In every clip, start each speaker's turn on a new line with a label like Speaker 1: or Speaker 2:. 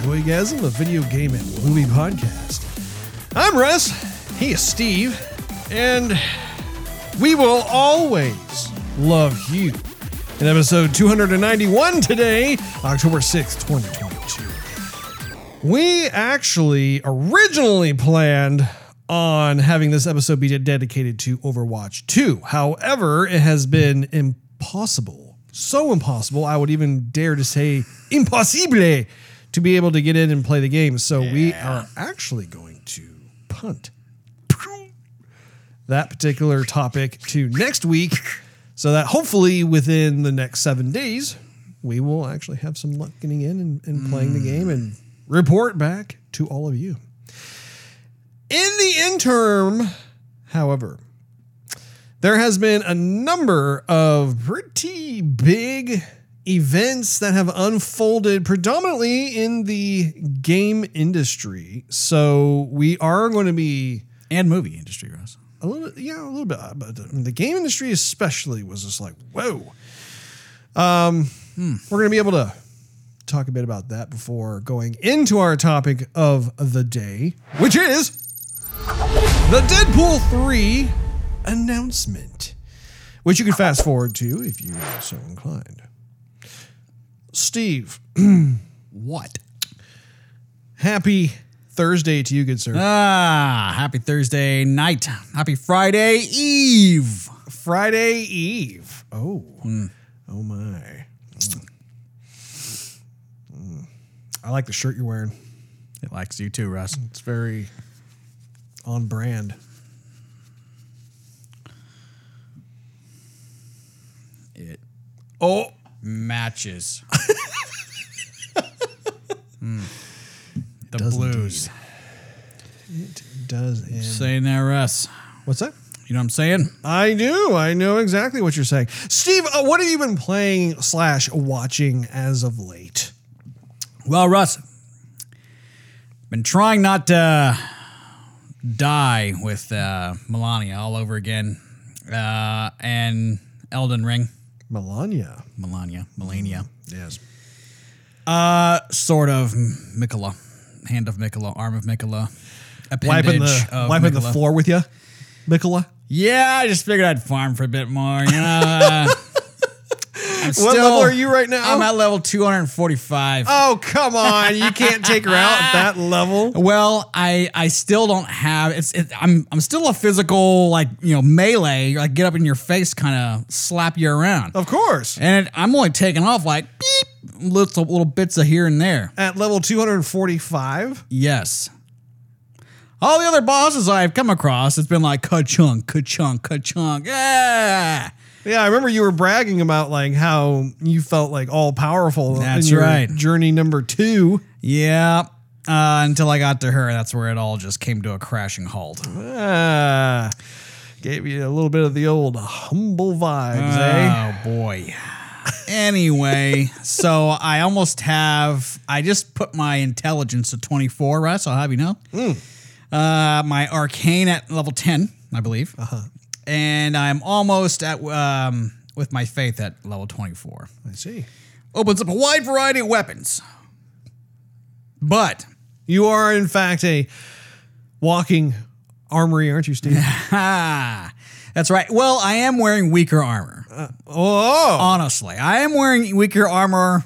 Speaker 1: Joygasm, a video game and movie podcast. I'm Russ, he is Steve, and we will always love you. In episode 291 today, October 6th, 2022. We actually originally planned on having this episode be dedicated to Overwatch 2. However, it has been impossible so impossible, I would even dare to say impossible to be able to get in and play the game. So we are actually going to punt that particular topic to next week so that hopefully within the next seven days, we will actually have some luck getting in and, and playing the game and report back to all of you. In the interim, however, there has been a number of pretty big events that have unfolded predominantly in the game industry. So we are going to be
Speaker 2: and movie industry, Russ.
Speaker 1: a little, bit, yeah, a little bit, but the game industry especially was just like, whoa. Um, we're going to be able to talk a bit about that before going into our topic of the day, which is the Deadpool 3 announcement, which you can fast forward to if you are so inclined. Steve,
Speaker 2: What?
Speaker 1: happy Thursday to you, good sir.
Speaker 2: Ah, happy Thursday night. Happy Friday Eve.
Speaker 1: Friday Eve. Oh, oh my. Mm. Mm. I like the shirt you're wearing.
Speaker 2: It likes you too, Russ.
Speaker 1: It's very on brand.
Speaker 2: It
Speaker 1: Oh,
Speaker 2: matches. Hmm. The
Speaker 1: does
Speaker 2: blues.
Speaker 1: it does.
Speaker 2: Saying that, Russ.
Speaker 1: what's that?
Speaker 2: You know what I'm saying?
Speaker 1: I do. I know exactly what you're saying, Steve. Uh, what have you been playing slash watching as of late?
Speaker 2: Well, Russ, been trying not to die with uh, Malenia all over again, uh, and Elden Ring.
Speaker 1: Malenia.
Speaker 2: Malenia, Malenia.
Speaker 1: Yes.
Speaker 2: Uh, sort of Miquella, hand of Miquella, arm of Miquella,
Speaker 1: Wiping the
Speaker 2: of
Speaker 1: wiping the floor with you, Miquella.
Speaker 2: Yeah, I just figured I'd farm for a bit more. You know, uh,
Speaker 1: What
Speaker 2: still-
Speaker 1: level are you right now?
Speaker 2: I'm at level 245.
Speaker 1: oh come on! You can't take her out at that level.
Speaker 2: Well, I I still don't have it's it, I'm I'm still a physical like you know melee like get up in your face kind of slap you around
Speaker 1: Of course.
Speaker 2: and it, I'm only taking off like beep little little bits of here and there.
Speaker 1: At level 245.
Speaker 2: Yes. All the other bosses I've come across, it's been like ka-chunk, ka-chunk, ka-chunk. Yeah.
Speaker 1: Yeah, I remember you were bragging about like how you felt like all powerful
Speaker 2: That's right.
Speaker 1: journey number two.
Speaker 2: Yeah. Uh, until I got to her, that's where it all just came to a crashing halt.
Speaker 1: Ah, gave you a little bit of the old humble vibes, eh?
Speaker 2: Oh boy. anyway, so I almost have. I just put my intelligence to twenty four, Russ. I'll have you know. Uh, my arcane at level ten, I believe, uh-huh. And I'm almost at um, with my faith at level twenty four.
Speaker 1: I see.
Speaker 2: Opens up a wide variety of weapons, but
Speaker 1: You are, in fact, a walking armory, aren't you, Steve?
Speaker 2: that's right. Well, I am wearing weaker armor.
Speaker 1: oh,
Speaker 2: Honestly, I am wearing weaker armor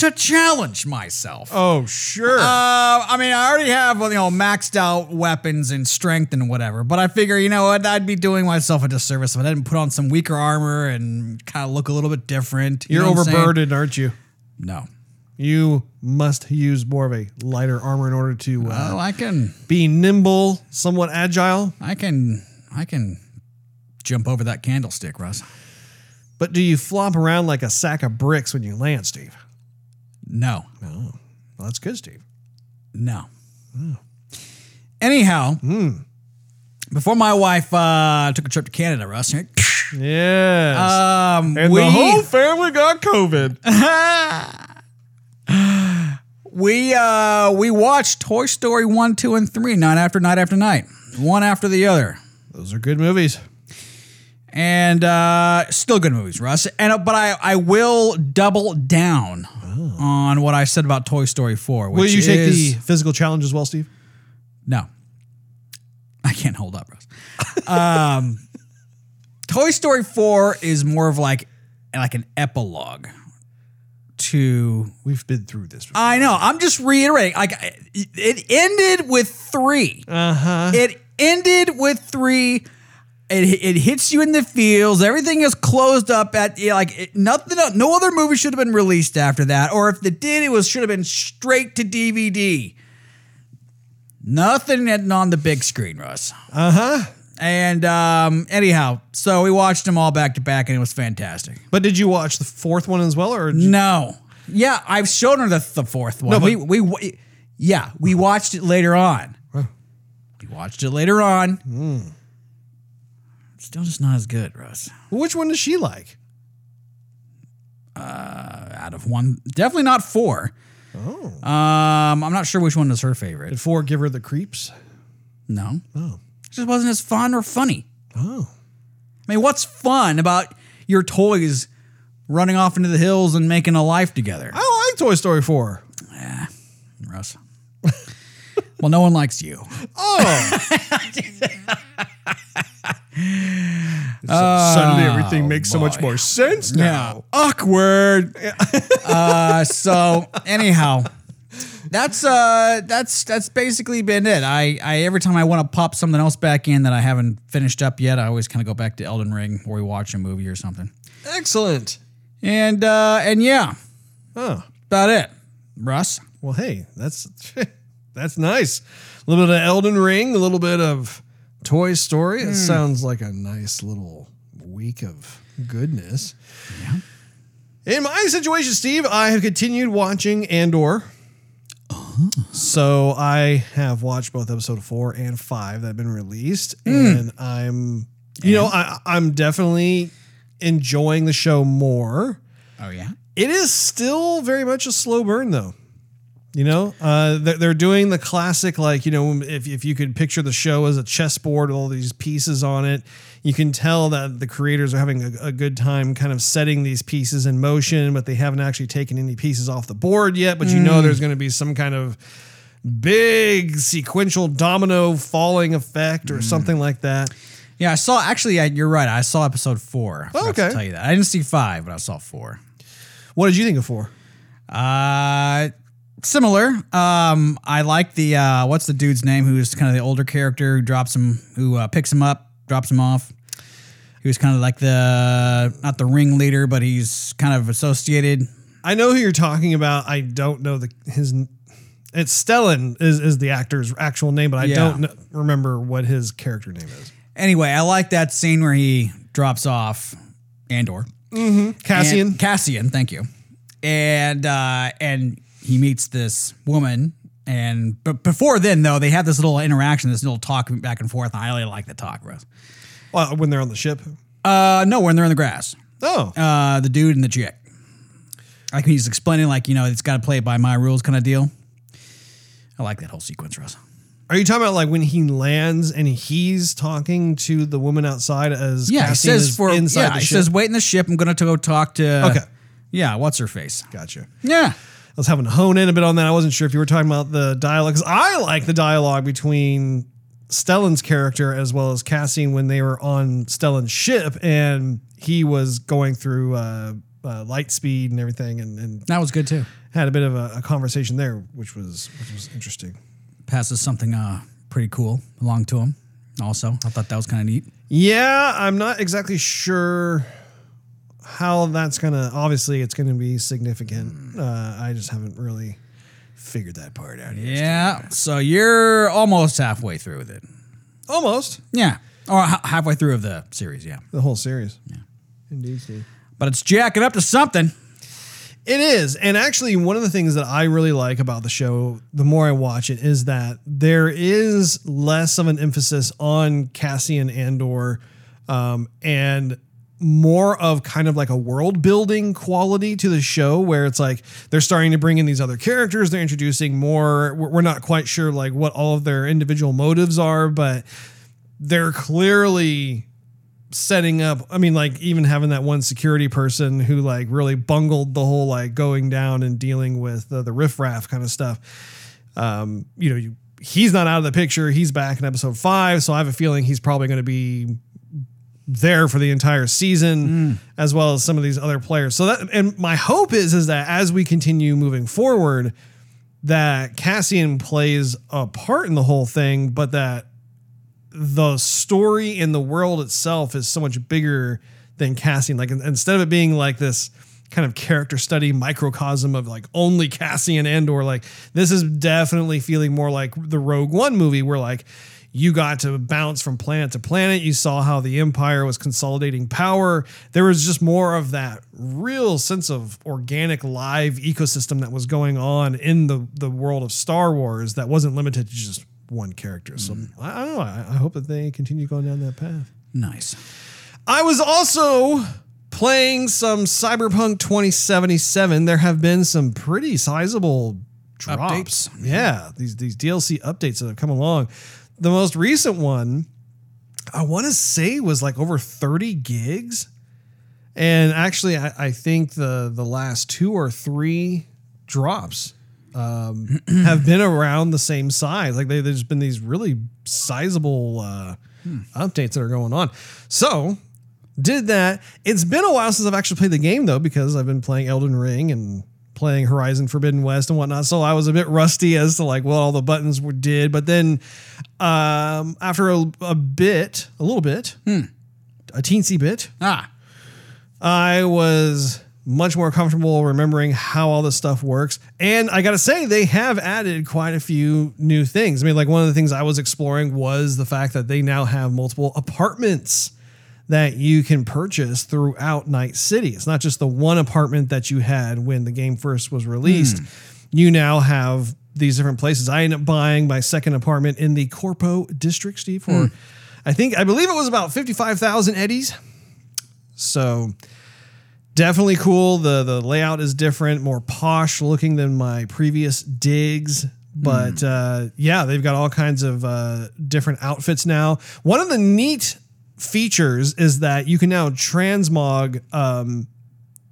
Speaker 2: to challenge myself.
Speaker 1: oh, sure.
Speaker 2: Uh, I mean, I already have you know maxed out weapons and strength and whatever, but I figure you know what I'd be doing myself a disservice if I didn't put on some weaker armor and kind of look a little bit different. You
Speaker 1: You're
Speaker 2: know what I'm saying?
Speaker 1: overburdened, aren't you?
Speaker 2: No.
Speaker 1: You must use more of a lighter armor in order to uh,
Speaker 2: Oh, I can,
Speaker 1: be nimble, somewhat agile.
Speaker 2: I can, I can jump over that candlestick, Russ.
Speaker 1: But do you flop around like a sack of bricks when you land, Steve?
Speaker 2: No,
Speaker 1: Oh, well, that's good, Steve.
Speaker 2: no. Anyhow, before my wife uh, took a trip to Canada, Russ,
Speaker 1: Yes.
Speaker 2: um,
Speaker 1: and
Speaker 2: we
Speaker 1: the whole family got COVID.
Speaker 2: we uh we watched Toy Story 1, 2, and 3 night after night after night. One after the other.
Speaker 1: Those are good movies.
Speaker 2: And uh still good movies, Russ. And uh, but I I will double down on what I said about Toy Story 4. Which
Speaker 1: Will you take
Speaker 2: is,
Speaker 1: the physical challenge as well, Steve?
Speaker 2: No. I can't hold up, Russ. um, Toy Story 4 is more of like like an epilogue to
Speaker 1: We've been through this. Before.
Speaker 2: I know. I'm just reiterating. Like it ended with 3.
Speaker 1: Uh huh.
Speaker 2: It ended with 3 it, it hits you in the feels. Everything is closed up at yeah, like it, nothing. No other movie should have been released after that, or if it did, it was should have been straight to DVD. Nothing on the big screen, Russ.
Speaker 1: Uh huh.
Speaker 2: And um, anyhow, so we watched them all back to back, and it was fantastic.
Speaker 1: But did you watch the fourth one as well, or you-
Speaker 2: No, yeah, I've shown her the, the fourth one.
Speaker 1: No,
Speaker 2: we, we we yeah, we watched it later on. We watched it later on.
Speaker 1: Hmm.
Speaker 2: Still just not as good, Russ.
Speaker 1: which one does she like?
Speaker 2: Out of one, definitely not four.
Speaker 1: Oh,
Speaker 2: Um, I'm not sure which one is her favorite.
Speaker 1: did four give her the creeps?
Speaker 2: No,
Speaker 1: Oh,
Speaker 2: it just wasn't as fun or funny.
Speaker 1: oh.
Speaker 2: I mean, what's fun about your toys running off into the hills and making a life together?
Speaker 1: I like Toy Story four.
Speaker 2: Russ. well, no one likes you.
Speaker 1: Oh. suddenly everything makes so much more sense now.
Speaker 2: Awkward. uh, so anyhow, that's uh that's that's basically been it. I, I every time I want to pop something else back in that I haven't finished up yet, I always kind of go back to Elden Ring or we watch a movie or something.
Speaker 1: Excellent.
Speaker 2: And uh and yeah,
Speaker 1: Oh.
Speaker 2: about it. Russ.
Speaker 1: Well, hey, that's that's nice. A little bit of Elden Ring, a little bit of Toy Story. It hmm. sounds like a nice little week of goodness. In my situation, Steve, I have continued watching Andor. Oh. So I have watched both episode four and five that have been released, hmm. and I'm, you know, I, I'm definitely enjoying the show more.
Speaker 2: Oh yeah.
Speaker 1: It is still very much a slow burn, though. You know, uh, they're, they're doing the classic, like, you know, if, if you could picture the show as a chessboard with all these pieces on it, you can tell that the creators are having a, a good time kind of setting these pieces in motion, but they haven't actually taken any pieces off the board yet. But you know, there's going to be some kind of big sequential domino falling effect or something like that.
Speaker 2: Yeah, I saw actually I, you're right. I saw episode 4. I forgot
Speaker 1: okay.
Speaker 2: tell you that. I didn't see 5, but I saw 4.
Speaker 1: What did you think of four?
Speaker 2: Uh similar. Um I like the uh what's the dude's name who's kind of the older character who drops him who uh, picks him up, drops him off. He was kind of like the not the ringleader, but he's kind of associated.
Speaker 1: I know who you're talking about. I don't know the his. It's Stellan is, is the actor's actual name, but I
Speaker 2: Yeah.
Speaker 1: don't kn- remember what his character name is.
Speaker 2: Anyway, I like that scene where he drops off Andor.
Speaker 1: Cassian.
Speaker 2: And- Cassian, thank you. And uh, and he meets this woman, and but before then though, they have this little interaction, this little talk back and forth. And I really like the talk, Russ.
Speaker 1: Well, when they're on the ship.
Speaker 2: Uh, no, when they're in the grass,
Speaker 1: Oh,
Speaker 2: uh, the dude and the chick. Like he's explaining, like you know, it's got to play by my rules, kind of deal. I like that whole sequence, Russ.
Speaker 1: are you talking about like when he lands and he's talking to the woman outside as
Speaker 2: Yeah, he says for
Speaker 1: inside
Speaker 2: yeah,
Speaker 1: the
Speaker 2: he
Speaker 1: ship?
Speaker 2: says wait in the ship. I'm gonna to go talk to.
Speaker 1: Okay.
Speaker 2: Yeah, what's her face?
Speaker 1: Gotcha.
Speaker 2: Yeah.
Speaker 1: I was having to hone in a bit on that. I wasn't sure if you were talking about the dialogue because I like the dialogue between Stellan's character as well as Cassian when they were on Stellan's ship and he was going through uh, uh, light speed and everything and, and
Speaker 2: That was good too.
Speaker 1: had a bit of a, a conversation there, which was which was interesting.
Speaker 2: Passes something uh pretty cool along to him. Also, I thought that was kind of neat.
Speaker 1: Yeah, I'm not exactly sure how that's gonna. Obviously, it's gonna be significant. Uh, I just haven't really figured that part out yet.
Speaker 2: Yeah. So you're almost halfway through with it.
Speaker 1: Almost
Speaker 2: Yeah. Or h- halfway through of the series. Yeah.
Speaker 1: the whole series. Yeah, indeed, Steve.
Speaker 2: But it's jacking up to something.
Speaker 1: It is. And actually, one of the things that I really like about the show, the more I watch it, is that there is less of an emphasis on Cassian Andor um, and more of kind of like a world building quality to the show where it's like they're starting to bring in these other characters. They're introducing more. We're not quite sure like what all of their individual motives are, but they're clearly setting up. I mean, like even having that one security person who like really bungled the whole like going down and dealing with the, the riffraff kind of stuff. Um, you know, you, he's not out of the picture. He's back in episode five, so I have a feeling he's probably going to be there for the entire season, mm. as well as some of these other players. So that, and my hope is, is that as we continue moving forward, that Cassian plays a part in the whole thing, but that the story in the world itself is so much bigger than Cassian. Like instead of it being like this kind of character study microcosm of like only Cassian Andor like this is definitely feeling more like the Rogue One movie where like you got to bounce from planet to planet. You saw how the Empire was consolidating power. There was just more of that real sense of organic live ecosystem that was going on in the the world of Star Wars that wasn't limited to just one character. So mm. I, I don't know. I, I hope that they continue going down that path.
Speaker 2: Nice.
Speaker 1: I was also playing some Cyberpunk 2077. There have been some pretty sizable drops.
Speaker 2: Updates.
Speaker 1: Yeah, these these DLC updates that have come along. The most recent one, I want to say, was like over 30 gigs. And actually, I, I think the the last two or three drops um, have been around the same size. Like they, there's been these really sizable uh, updates that are going on. So did that. It's been a while since I've actually played the game though, because I've been playing Elden Ring and playing Horizon Forbidden West and whatnot. So I was a bit rusty as to like what all the buttons were did. But then um, after a, a bit, a little bit, a teensy bit,
Speaker 2: Ah,
Speaker 1: I was much more comfortable remembering how all this stuff works. And I got to say, they have added quite a few new things. I mean, like one of the things I was exploring was the fact that they now have multiple apartments that you can purchase throughout Night City. It's not just the one apartment that you had when the game first was released. You now have these different places. I ended up buying my second apartment in the Corpo district, Steve, for I think I believe it was about 55,000 eddies. So definitely cool. The the layout is different, more posh looking than my previous digs. But uh, yeah, they've got all kinds of uh, different outfits now. One of the neat features is that you can now transmog um,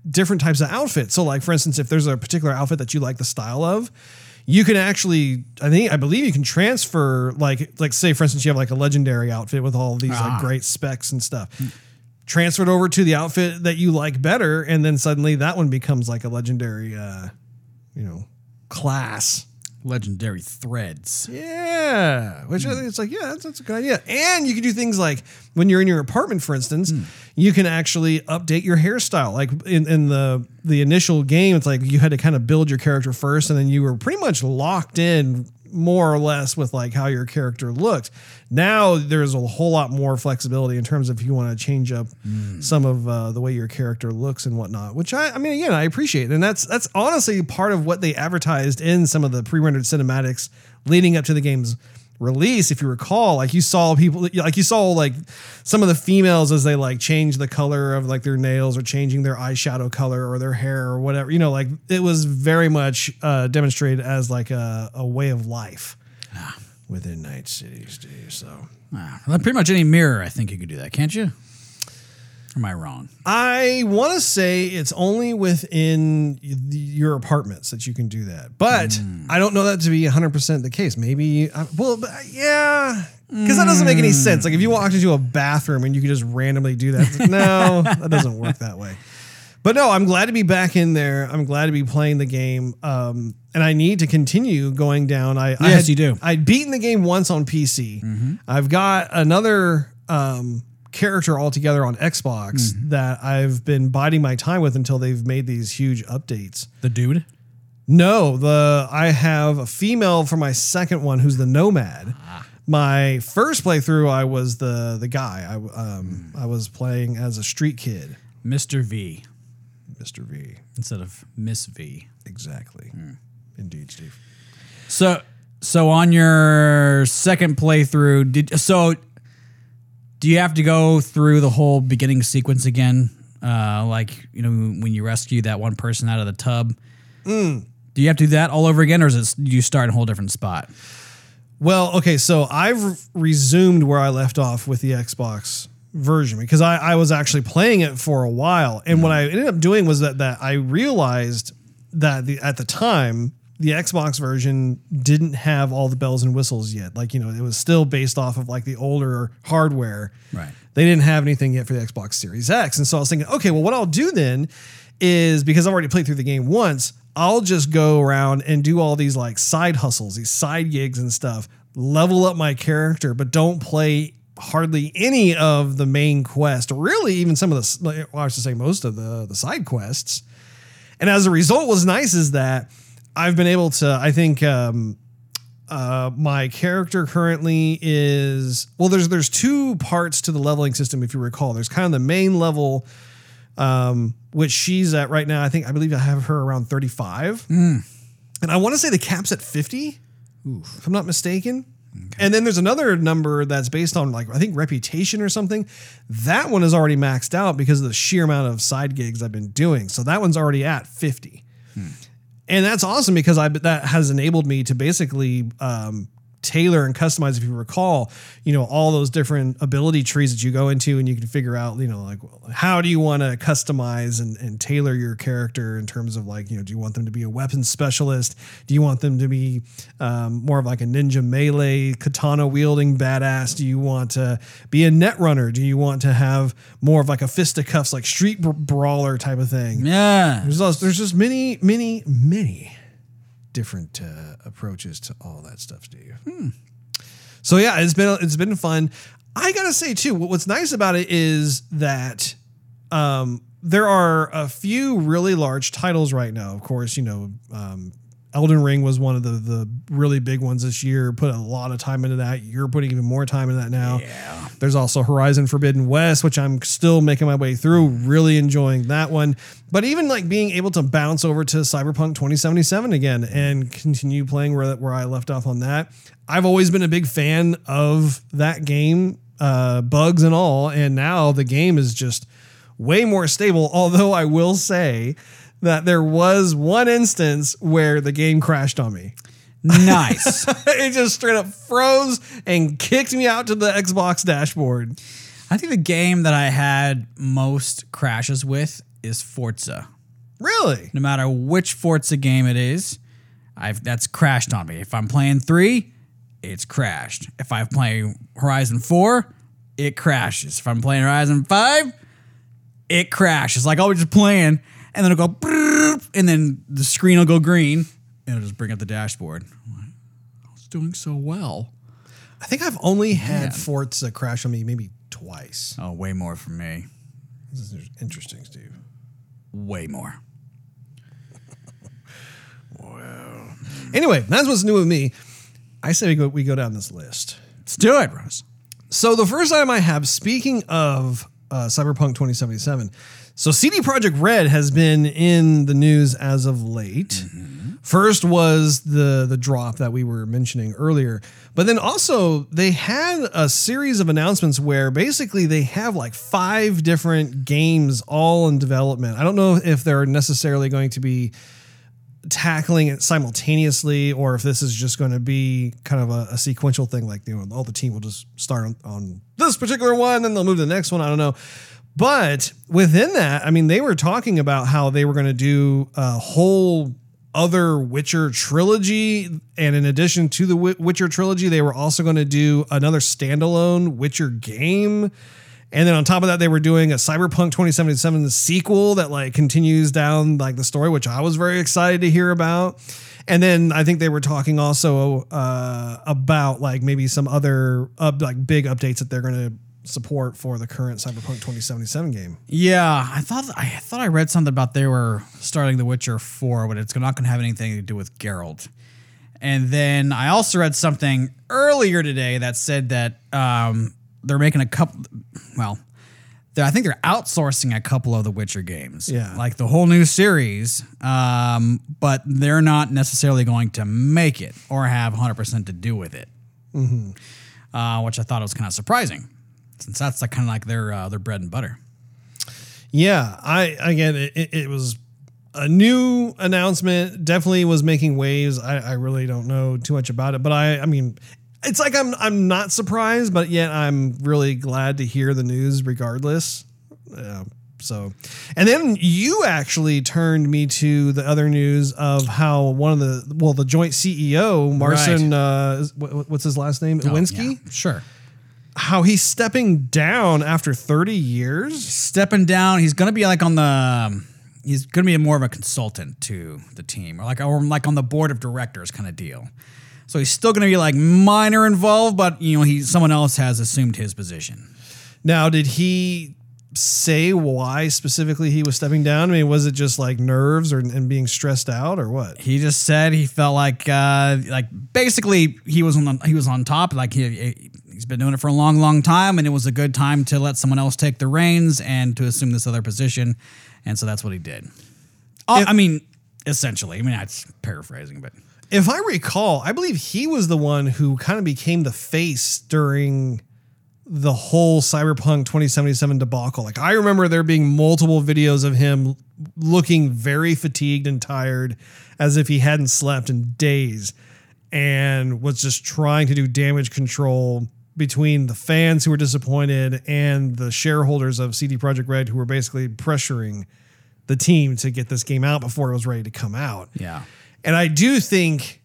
Speaker 1: different types of outfits. So, like for instance, if there's a particular outfit that you like the style of, you can actually, I think, I believe you can transfer, like, like say for instance, you have like a legendary outfit with all these like great specs and stuff. Transfer it over to the outfit that you like better, and then suddenly that one becomes like a legendary, uh, you know, class.
Speaker 2: Legendary threads.
Speaker 1: Yeah, which I think hmm. it's like, yeah, that's, that's a good idea. And you can do things like when you're in your apartment, for instance, hmm. you can actually update your hairstyle. Like in, in the the initial game, it's like you had to kind of build your character first, and then you were pretty much locked in more or less with like how your character looked. Now there's a whole lot more flexibility in terms of if you want to change up some of uh, the way your character looks and whatnot. Which I, I mean, again, I appreciate, and that's that's honestly part of what they advertised in some of the pre-rendered cinematics leading up to the game's release. If you recall, like you saw people, like you saw like some of the females as they like change the color of like their nails or changing their eyeshadow color or their hair or whatever. You know, like it was very much uh, demonstrated as like a, a way of life within Night City, Steve. So
Speaker 2: Ah, well, pretty much any mirror, I think you could do that, can't you? Am I wrong?
Speaker 1: I want to say it's only within your apartments that you can do that, but I don't know that to be 100% the case. Maybe, uh, well, yeah, because that doesn't make any sense. Like if you walked into a bathroom and you could just randomly do that, like, no, that doesn't work that way. But no, I'm glad to be back in there. I'm glad to be playing the game. Um, and I need to continue going down. I, I
Speaker 2: Yes,
Speaker 1: had-
Speaker 2: you do.
Speaker 1: I'd beaten the game once on PC. I've got another um, character altogether on Xbox mm-hmm. that I've been biding my time with until they've made these huge updates.
Speaker 2: The dude?
Speaker 1: No, the I have a female for my second one who's the nomad. Ah. My first playthrough, I was the the guy. I um, hmm. I was playing as a street kid,
Speaker 2: Mr. V
Speaker 1: Mr. V.
Speaker 2: instead of Miss V.
Speaker 1: Exactly. Hmm. Indeed, Steve.
Speaker 2: So so on your second playthrough, did so do you have to go through the whole beginning sequence again? Uh, like, you know, when you rescue that one person out of the tub.
Speaker 1: Mm.
Speaker 2: Do you have to do that all over again, or is it you start in a whole different spot?
Speaker 1: Well, okay, so I've resumed where I left off with the Xbox version because I, I was actually playing it for a while. And what I ended up doing was that that I realized that the at the time the Xbox version didn't have all the bells and whistles yet. Like, you know, it was still based off of like the older hardware.
Speaker 2: Right.
Speaker 1: They didn't have anything yet for the Xbox Series X. And so I was thinking, okay, well, what I'll do then is because I've already played through the game once, I'll just go around and do all these like side hustles, these side gigs and stuff, level up my character, but don't play hardly any of the main quest, really even some of the, well, I should say most of the, the side quests. And as a result, what's nice is that I've been able to, I think, um, uh, my character currently is well. There's there's two parts to the leveling system, if you recall. There's kind of the main level, um, which she's at right now. I think I believe I have her around 35, and I want to say the cap's at 50, if I'm not mistaken. And then there's another number that's based on like I think reputation or something. That one is already maxed out because of the sheer amount of side gigs I've been doing. So that one's already at 50 and that's awesome because I that has enabled me to basically um, tailor and customize. If you recall, you know all those different ability trees that you go into, and you can figure out, you know, like how do you want to customize and, and tailor your character in terms of like, you know, do you want them to be a weapons specialist? Do you want them to be um, more of like a ninja melee katana wielding badass? Do you want to be a net runner? Do you want to have more of like a fisticuffs, like street brawler type of thing?
Speaker 2: Yeah.
Speaker 1: There's also, there's just many, many, many different uh, approaches to all that stuff, Steve. So yeah, it's been it's been fun. I gotta say too, what's nice about it is that um, there are a few really large titles right now. Of course, you know, um, Elden Ring was one of the the really big ones this year. Put a lot of time into that. You're putting even more time into that now.
Speaker 2: Yeah.
Speaker 1: There's also Horizon Forbidden West, which I'm still making my way through, really enjoying that one. But even like being able to bounce over to Cyberpunk 2077 again and continue playing where where I left off on that. I've always been a big fan of that game, uh, bugs and all, and now the game is just way more stable. Although I will say that there was one instance where the game crashed on me
Speaker 2: Nice.
Speaker 1: it just straight up froze and kicked me out to the Xbox dashboard.
Speaker 2: I think the game that I had most crashes with is Forza.
Speaker 1: Really?
Speaker 2: No matter which Forza game it is, I've that's crashed on me. If I'm playing three, it's crashed. If I'm playing Horizon 4, it crashes. If I'm playing Horizon 5, it crashes. Like I'll be just playing and then it'll go and then the screen will go green and it'll just bring up the dashboard. Like, I was doing so well.
Speaker 1: I think I've only had Forza crash on me maybe twice.
Speaker 2: Oh, way more for me.
Speaker 1: This is interesting, Steve.
Speaker 2: Way more. Well.
Speaker 1: Anyway, that's what's new with me. I say we go, we go down this list.
Speaker 2: Let's do it, Russ.
Speaker 1: So the first item I have, speaking of uh, Cyberpunk 2077, so CD Projekt Red has been in the news as of late. First was the the drop that we were mentioning earlier, but then also they had a series of announcements where basically they have like five different games all in development. I don't know if they're necessarily going to be tackling it simultaneously or if this is just going to be kind of a, a sequential thing like you know all the team will just start on, on this particular one then they'll move to the next one i don't know but within that i mean they were talking about how they were going to do a whole other witcher trilogy and in addition to the witcher trilogy they were also going to do another standalone witcher game and then on top of that, they were doing a Cyberpunk 2077 sequel that like continues down like the story, which I was very excited to hear about. And then I think they were talking also uh, about like maybe some other uh, like big updates that they're going to support for the current Cyberpunk 2077 game.
Speaker 2: Yeah, I thought I thought I read something about they were starting The Witcher 4, but it's not going to have anything to do with Geralt. And then I also read something earlier today that said that um, they're making a couple. Well, I think they're outsourcing a couple of the Witcher games.
Speaker 1: Yeah.
Speaker 2: like the whole new series. Um, but they're not necessarily going to make it or have 100 percent to do with it. Uh, which I thought was kind of surprising, since that's like kind of like their uh, their bread and butter.
Speaker 1: Yeah, I again, it, it, was a new announcement. Definitely was making waves. I, I really don't know too much about it, but I, I mean, it's like I'm I'm not surprised, but yet I'm really glad to hear the news regardless. Yeah. So, and then you actually turned me to the other news of how one of the well, the joint CEO Marcin, uh, what- what's his last name,
Speaker 2: Oh,
Speaker 1: Iwinski,
Speaker 2: yeah, sure.
Speaker 1: How he's stepping down after 30 years.
Speaker 2: Stepping down, he's gonna be like on the. um, He's gonna be more of a consultant to the team, or like or like on the board of directors kind of deal. So he's still gonna be like minor involved, but you know he someone else has assumed his position.
Speaker 1: Now, did he say why specifically he was stepping down? I mean, was it just like nerves or and being stressed out or what?
Speaker 2: He just said he felt like uh like basically he was on the, he was on top like he been doing it for a long long time and it was a good time to let someone else take the reins and to assume this other position and so that's what he did. Uh, I mean essentially. I mean that's paraphrasing but
Speaker 1: If I recall, I believe he was the one who kind of became the face during the whole Cyberpunk 2077 debacle. Like I remember there being multiple videos of him looking very fatigued and tired as if he hadn't slept in days and was just trying to do damage control between the fans who were disappointed and the shareholders of CD Projekt Red who were basically pressuring the team to get this game out before it was ready to come out.
Speaker 2: yeah.
Speaker 1: And I do think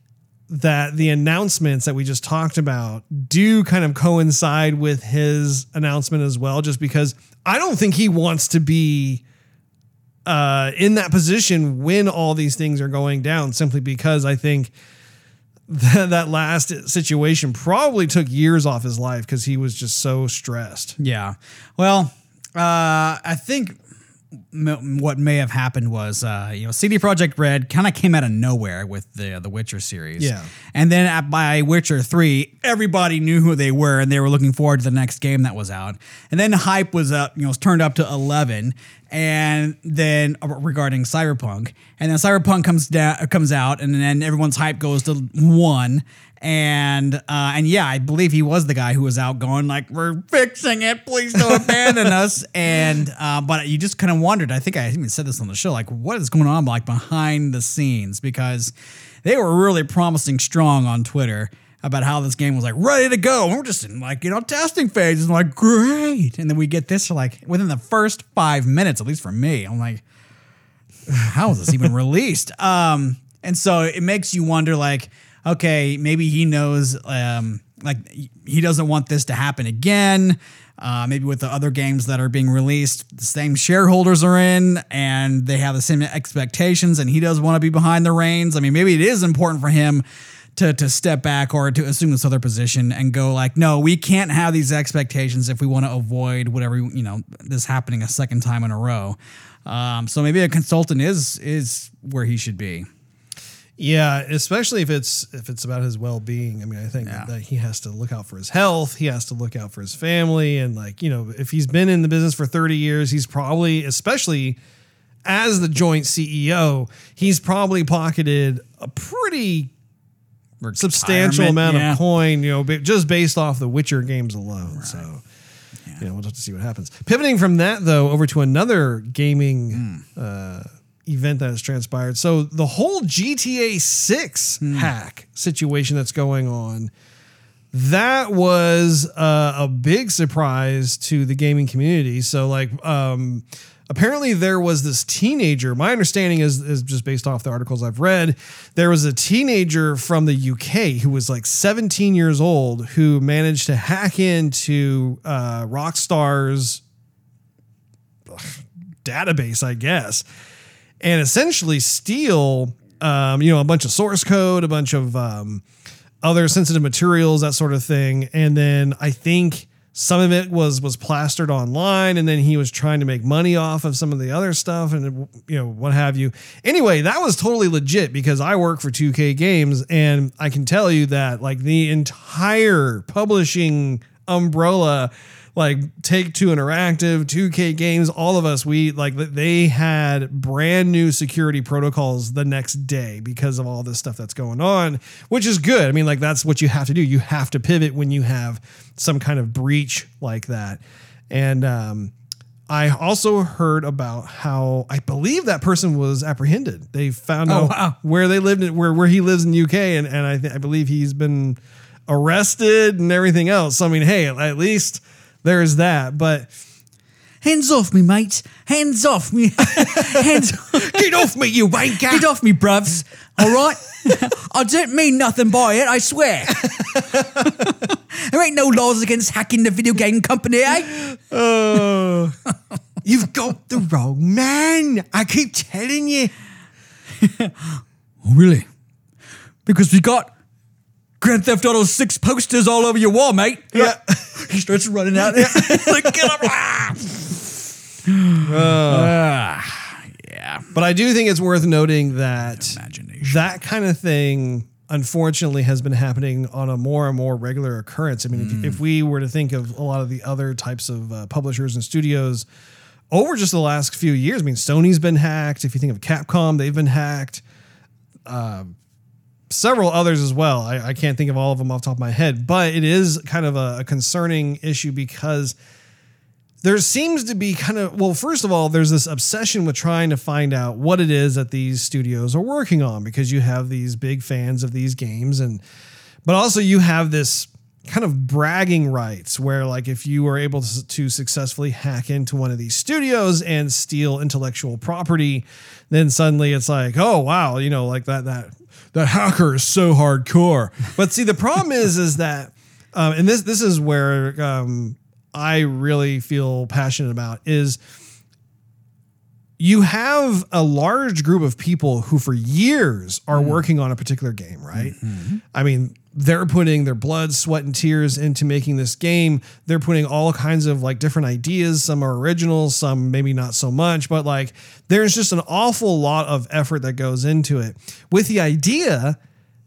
Speaker 1: that the announcements that we just talked about do kind of coincide with his announcement as well, just because I don't think he wants to be uh, in that position when all these things are going down, simply because I think that, last situation probably took years off his life because he was just so stressed.
Speaker 2: Yeah. Well, uh, I think what may have happened was, uh, you know, CD Projekt Red kind of came out of nowhere with the the Witcher series.
Speaker 1: Yeah.
Speaker 2: And then at, by Witcher Three, everybody knew who they were, and they were looking forward to the next game that was out. And then hype was up, you know, was turned up to eleven. And then uh, regarding Cyberpunk, and then Cyberpunk comes down, comes out, and then everyone's hype goes to one. And uh, and yeah, I believe he was the guy who was out going like, "We're fixing it, please don't abandon us." And uh, but you just kind of wondered. I think I even said this on the show, like, what is going on like behind the scenes because they were really promising strong on Twitter about how this game was like ready to go. And we're just in like you know testing phase, and like great. And then we get this like within the first five minutes, at least for me, I'm like, how is this even released? Um, and so it makes you wonder, like, okay, maybe he knows, um, like, he doesn't want this to happen again. Uh, maybe with the other games that are being released, the same shareholders are in and they have the same expectations, and he does want to be behind the reins. I mean, maybe it is important for him to to step back or to assume this other position and go like, no, we can't have these expectations if we want to avoid whatever you know this happening a second time in a row. Um, so maybe a consultant is is where he should be.
Speaker 1: Yeah, especially if it's if it's about his well being. I mean, I think
Speaker 2: Yeah.
Speaker 1: that he has to look out for his health. He has to look out for his family, and like you know, if he's been in the business for thirty years, he's probably, especially as the joint CEO, he's probably pocketed a pretty substantial amount
Speaker 2: yeah.
Speaker 1: of coin, you know, just based off the Witcher games alone. So, you know, we'll have to see what happens. Pivoting from that though over to another gaming
Speaker 2: Hmm.
Speaker 1: uh, event that has transpired. So the whole GTA Six
Speaker 2: Hmm.
Speaker 1: hack situation that's going on. That was uh, a big surprise to the gaming community. So, like, um, apparently there was this teenager. My understanding is, is just based off the articles I've read. There was a teenager from the UK who was like 17 years old who managed to hack into uh, Rockstar's database, I guess, and essentially steal, um, you know, a bunch of source code, a bunch of um, other sensitive materials, that sort of thing. And then I think some of it was was plastered online, and then he was trying to make money off of some of the other stuff, and you know what have you. Anyway, that was totally legit because I work for 2K Games, and I can tell you that like the entire publishing umbrella like Take Two Interactive, 2K Games, all of us, we like they had brand new security protocols the next day because of all this stuff that's going on, which is good. I mean, like that's what you have to do. You have to pivot when you have some kind of breach like that. And um, I also heard about how I believe that person was apprehended. They found
Speaker 2: Oh,
Speaker 1: out
Speaker 2: wow.
Speaker 1: where they lived, where where he lives in UK, and and I th- I believe he's been arrested and everything else. So, I mean, hey, at least there's that. But
Speaker 2: Hands off me, mate. Hands off me. Hands
Speaker 1: get off me, you wanker!
Speaker 2: Get off me, bruvs. All right? I don't mean nothing by it, I swear. there ain't no laws against hacking the video game company, eh?
Speaker 1: Oh, you've got the wrong man. I keep telling you.
Speaker 2: Oh, really? Because we got Grand Theft Auto 6 posters all over your wall, mate.
Speaker 1: Yeah.
Speaker 2: He starts running out there. like, get up. Ah. Ah, yeah.
Speaker 1: But I do think it's worth noting that that kind of thing unfortunately has been happening on a more and more regular occurrence. I mean,
Speaker 2: Mm.
Speaker 1: if, if we were to think of a lot of the other types of uh, publishers and studios over just the last few years, I mean, Sony's been hacked. If you think of Capcom, they've been hacked. Uh, several others as well. I, I can't think of all of them off the top of my head, but it is kind of a, a concerning issue because there seems to be kind of well first of all there's this obsession with trying to find out what it is that these studios are working on because you have these big fans of these games and but also you have this kind of bragging rights where like if you are able to, to successfully hack into one of these studios and steal intellectual property then suddenly it's like oh wow you know like that that that hacker is so hardcore. But see the problem is is that um, and this this is where um, I really feel passionate about is you have a large group of people who for years are mm-hmm. working on a particular game, right? Mm-hmm. I mean, they're putting their blood, sweat, and tears into making this game. They're putting all kinds of like different ideas. Some are original, some maybe not so much, but like there's just an awful lot of effort that goes into it with the idea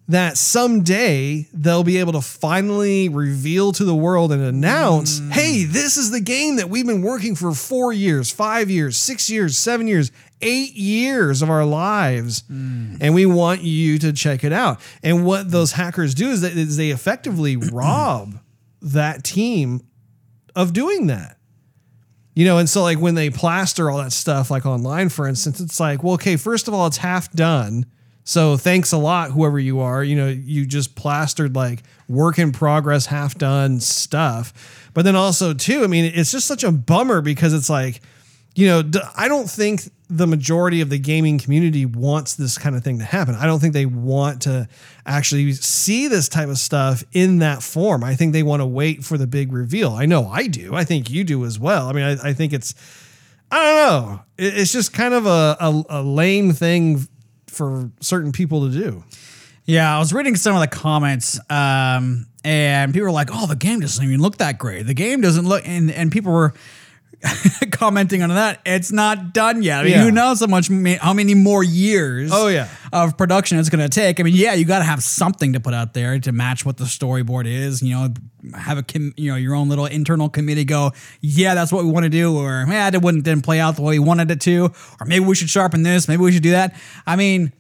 Speaker 1: that someday they'll be able to finally reveal to the world and announce, hmm. hey, this is the game that we've been working for four years, five years, six years, seven years, eight years of our lives. Hmm. And we want you to check it out. And what hmm. those hackers do is, that, is they effectively rob that team of doing that. You know, and so like when they plaster all that stuff, like online, for instance, it's like, well, okay, first of all, it's half done. So thanks a lot, whoever you are. You know, you just plastered like work in progress, half done stuff. But then also too, I mean, it's just such a bummer because it's like, you know, I don't think the majority of the gaming community wants this kind of thing to happen. I don't think they want to actually see this type of stuff in that form. I think they want to wait for the big reveal. I know I do. I think you do as well. I mean, I, I think it's, I don't know. It's just kind of a, a, a lame thing for certain people to do.
Speaker 2: Yeah, I was reading some of the comments, um, and people were like, "Oh, the game doesn't even look that great. The game doesn't look," and and people were commenting on that. It's not done yet. I mean,
Speaker 1: Yeah.
Speaker 2: who knows how much, how many more years?
Speaker 1: Oh, yeah.
Speaker 2: of production it's going to take. I mean, yeah, you got to have something to put out there to match what the storyboard is. You know, have a com- you know your own little internal committee go, yeah, that's what we want to do, or yeah, it wouldn't didn't play out the way we wanted it to, or maybe we should sharpen this, maybe we should do that. I mean,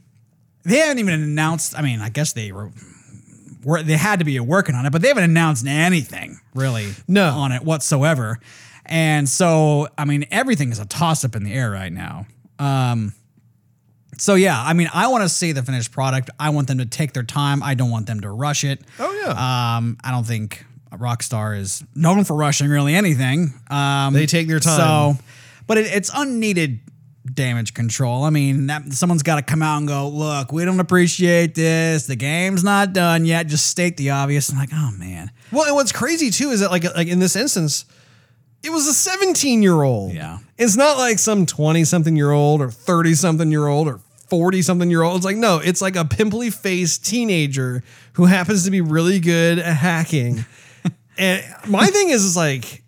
Speaker 2: they haven't even announced. I mean, I guess they were. were they had to be working on it, but they haven't announced anything really
Speaker 1: No.
Speaker 2: on it whatsoever. And so, I mean, everything is a toss up in the air right now. Um, so yeah, I mean, I want to see the finished product. I want them to take their time. I don't want them to rush it.
Speaker 1: Oh, yeah.
Speaker 2: Um, I don't think Rockstar is known for rushing really anything. Um,
Speaker 1: They take their time.
Speaker 2: So, but it, it's unneeded damage control. I mean, that, someone's got to come out and go, look, we don't appreciate this. The game's not done yet. Just state the obvious. I'm like, oh man,
Speaker 1: Well, and what's crazy too is that like like in this instance, it was a 17 year old.
Speaker 2: Yeah.
Speaker 1: It's not like some 20 something year old or 30 something year old or 40 something year old. It's like, no, it's like a pimply faced teenager who happens to be really good at hacking. and my thing is, is like,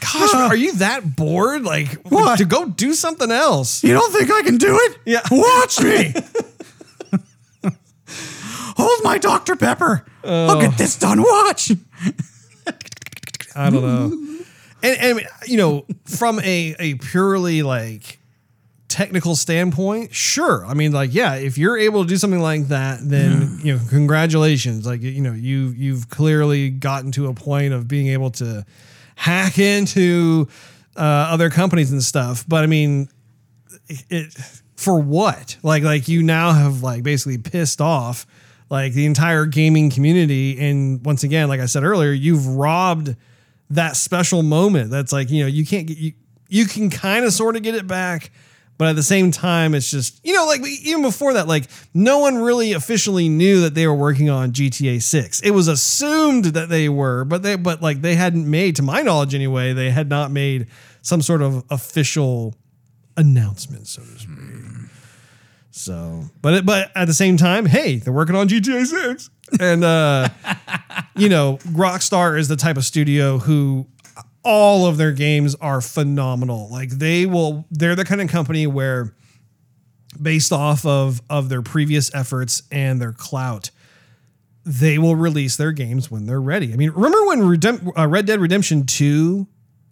Speaker 1: gosh, are you that bored? Like,
Speaker 2: What?
Speaker 1: to go do something else?
Speaker 2: you don't think I can do it?
Speaker 1: Yeah.
Speaker 2: Watch me. Hold my Dr. Pepper. I'll get this done. Watch.
Speaker 1: I don't know. And, and you know, from a a purely like technical standpoint, sure. I mean, like, yeah, if you're able to do something like that, then you know, congratulations. Like, you know, you you've clearly gotten to a point of being able to hack into uh, other companies and stuff. But I mean, it for what? Like, like you now have like basically pissed off like the entire gaming community. And once again, like I said earlier, you've robbed that special moment. That's like you know you can't get you you can kind of sort of get it back. But at the same time, it's just, you know, like even before that, like no one really officially knew that they were working on GTA 6. It was assumed that they were, but they, but like they hadn't made, to my knowledge anyway, they had not made some sort of official announcement, so to speak. So, but it, but at the same time, hey, they're working on GTA 6. And uh you know, Rockstar is the type of studio who all of their games are phenomenal. Like they will they're the kind of company where based off of of their previous efforts and their clout they will release their games when they're ready. I mean, remember when Redem- uh, Red Dead Redemption 2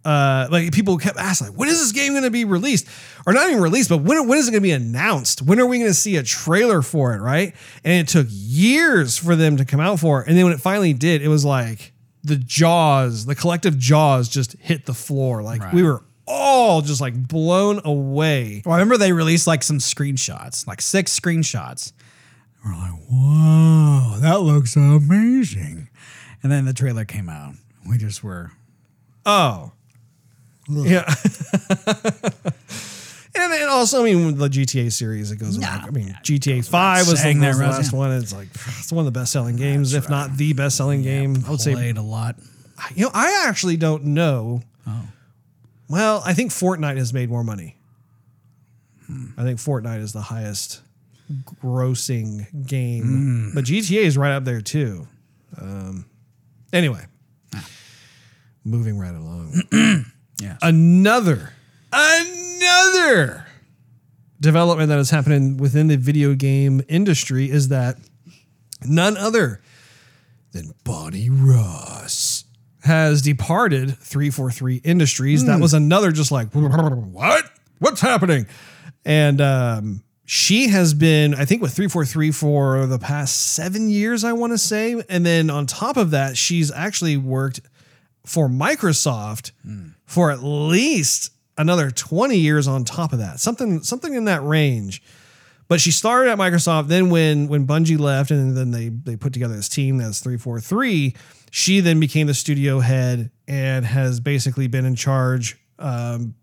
Speaker 1: uh, like people kept asking, like, when is this game going to be released? Or not even released, but when, when is it going to be announced? When are we going to see a trailer for it? Right. And it took years for them to come out for it. And then when it finally did, it was like the jaws, the collective jaws just hit the floor. Like
Speaker 2: Right.
Speaker 1: we were all just like blown away.
Speaker 2: Well, I remember they released like some screenshots, like six screenshots. We're like, whoa, that looks amazing. And then the trailer came out. We just were.
Speaker 1: Oh. Yeah. and, and also, I mean, with the GTA series, it goes back. I mean, GTA 5 was the,
Speaker 2: saying that,
Speaker 1: was the
Speaker 2: Russ,
Speaker 1: last
Speaker 2: yeah.
Speaker 1: one. It's like, it's one of the best selling games, if not the best selling game. I would say
Speaker 2: played a lot.
Speaker 1: You know, I actually don't know.
Speaker 2: Oh.
Speaker 1: Well, I think Fortnite has made more money. I think Fortnite is the highest grossing game, but GTA is right up there too. Um, anyway, moving right along.
Speaker 2: Yeah.
Speaker 1: Another, another development that is happening within the video game industry is that none other than Bonnie Ross has departed 343 Industries. That was another just like, what? What's happening? And um, she has been, I think, with 343 for the past seven years, I want to say. And then on top of that, she's actually worked for Microsoft for at least another 20 years on top of that. Something, something in that range. But she started at Microsoft. Then when when Bungie left, and then they they put together this team that's three four three. She then became the studio head and has basically been in charge um,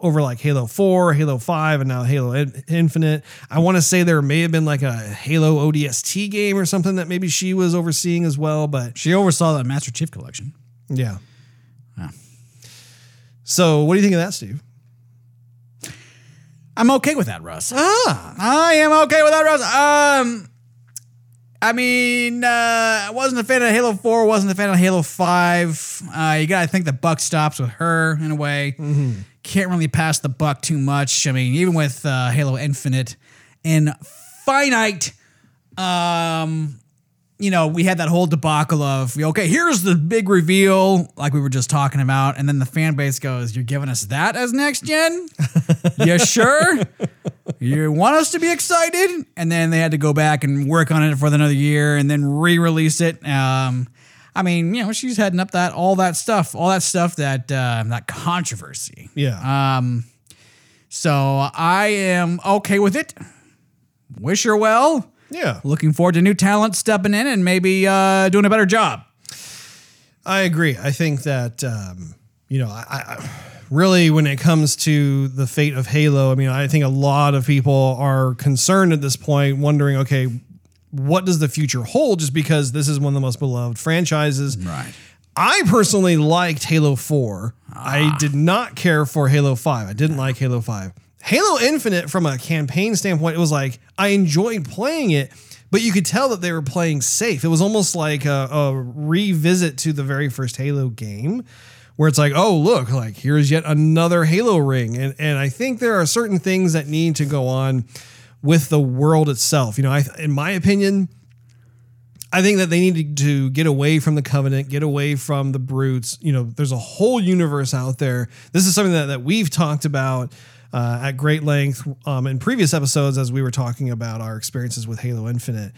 Speaker 1: over like Halo Four, Halo Five, and now Halo In- Infinite. I want to say there may have been like a Halo ODST game or something that maybe she was overseeing as well. But
Speaker 2: She oversaw that Master Chief collection.
Speaker 1: yeah.
Speaker 2: Yeah.
Speaker 1: So what do you think of that, Steve?
Speaker 2: I'm okay with that, Russ.
Speaker 1: Ah,
Speaker 2: I am okay with that, Russ. Um, I mean, uh, I wasn't a fan of Halo 4, wasn't a fan of Halo 5. Uh, you got to think the buck stops with her in a way. Can't really pass the buck too much. I mean, even with uh, Halo Infinite and Finite, um, you know, we had that whole debacle of, okay, here's the big reveal, like we were just talking about. And then the fan base goes, You're giving us that as next gen? you sure? You want us to be excited? And then they had to go back and work on it for another year and then re release it. Um, I mean, you know, she's heading up that, all that stuff, all that stuff that, uh, that controversy.
Speaker 1: yeah.
Speaker 2: Um, so I am okay with it. Wish her well.
Speaker 1: Yeah.
Speaker 2: Looking forward to new talent stepping in and maybe uh, doing a better job.
Speaker 1: I agree. I think that um, you know, I, I really when it comes to the fate of Halo, I mean, I think a lot of people are concerned at this point, wondering, okay, what does the future hold? Just because this is one of the most beloved franchises.
Speaker 2: Right.
Speaker 1: I personally liked Halo 4. I did not care for Halo 5. I didn't like Halo 5. Halo Infinite, from a campaign standpoint, it was like I enjoyed playing it, but you could tell that they were playing safe. It was almost like a, a revisit to the very first Halo game. Where it's like, oh look, like here's yet another Halo ring, and and I think there are certain things that need to go on with the world itself. You know, I, in my opinion, I think that they need to get away from the covenant, get away from the brutes. You know, there's a whole universe out there. This is something that, that we've talked about uh, at great length um, in previous episodes as we were talking about our experiences with Halo Infinite.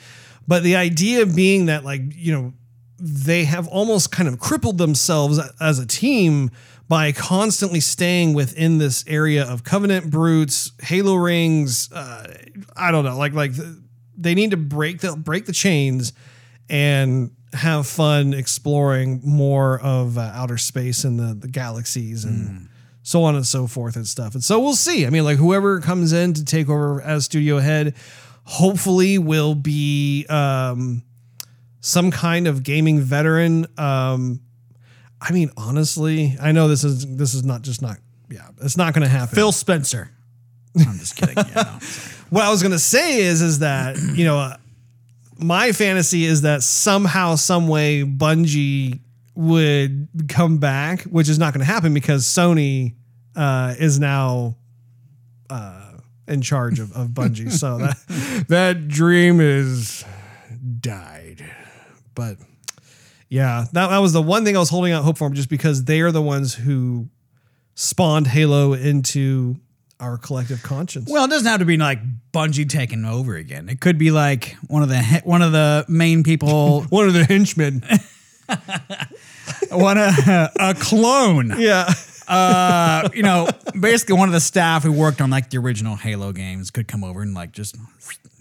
Speaker 1: But the idea being that, like, you know, they have almost kind of crippled themselves as a team by constantly staying within this area of covenant brutes, Halo rings. Uh, I don't know, like like they need to break the break the chains and have fun exploring more of uh, outer space and the the galaxies and so on and so forth and stuff. And so we'll see. I mean, like whoever comes in to take over as studio head, hopefully will be um, some kind of gaming veteran. Um, I mean, honestly, I know this is this is not just not yeah, it's not going to happen.
Speaker 2: Phil Spencer. I'm just kidding. Yeah, no.
Speaker 1: what I was going to say is is that you know uh, my fantasy is that somehow some way Bungie would come back, which is not going to happen because Sony uh, is now uh, in charge of, of Bungie. so that that dream is died. But yeah, that, that was the one thing I was holding out hope for, just because they are the ones who spawned Halo into our collective conscience.
Speaker 2: Well, it doesn't have to be like Bungie taking over again. It could be like one of the one of the main people,
Speaker 1: one of the henchmen.
Speaker 2: one of a clone.
Speaker 1: yeah.
Speaker 2: Uh, you know, basically one of the staff who worked on like the original Halo games could come over and like just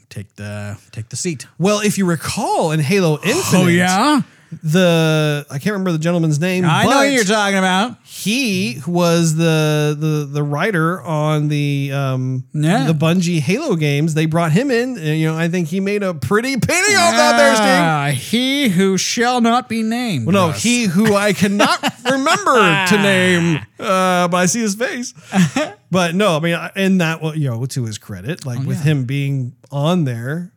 Speaker 2: take the take the seat.
Speaker 1: Well, if you recall in Halo Infinite,
Speaker 2: Oh yeah,
Speaker 1: the I can't remember the gentleman's name.
Speaker 2: I know who you're talking about.
Speaker 1: He was the the the writer on the um
Speaker 2: Yeah.
Speaker 1: the Bungie Halo games. They brought him in, and you know I think he made a pretty penny off that there, Steve.
Speaker 2: Ah, he who shall not be named.
Speaker 1: Well, no, he who I cannot remember to name, uh, but I see his face. But no, I mean, and that, you know, to his credit, like with
Speaker 2: yeah.
Speaker 1: him being on there,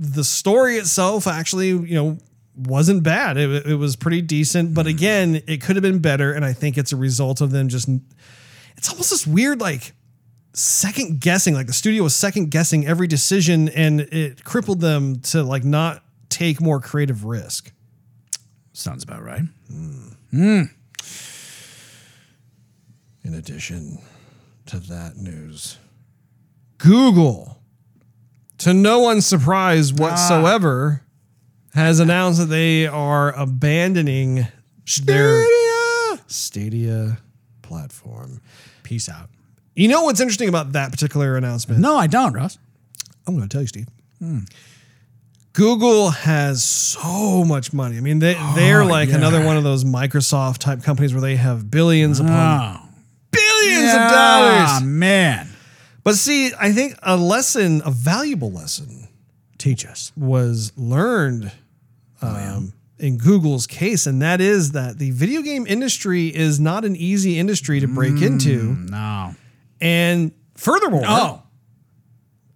Speaker 1: the story itself actually, you know, wasn't bad. It, it was pretty decent, but mm-hmm. again, it could have been better. And I think it's a result of them just, it's almost this weird, like, second guessing. Like the studio was second guessing every decision, and it crippled them to like not take more creative risk.
Speaker 2: sounds about right. Hmm. Hmm.
Speaker 1: In addition to that news, Google, to no one's surprise ah. whatsoever, has announced that they are abandoning their Stadia platform.
Speaker 2: Peace out.
Speaker 1: You know what's interesting about that particular announcement?
Speaker 2: No, I don't, Russ.
Speaker 1: I'm going to tell you, Steve. Google has so much money. I mean, they, they're like
Speaker 2: yeah.
Speaker 1: another one of those Microsoft type companies where they have billions upon
Speaker 2: Oh,
Speaker 1: billions of dollars.
Speaker 2: Ah, man.
Speaker 1: But see, I think a lesson, a valuable lesson,
Speaker 2: Teach us.
Speaker 1: was learned um, in Google's case, and that is that the video game industry is not an easy industry to break into.
Speaker 2: No.
Speaker 1: And furthermore,
Speaker 2: Oh,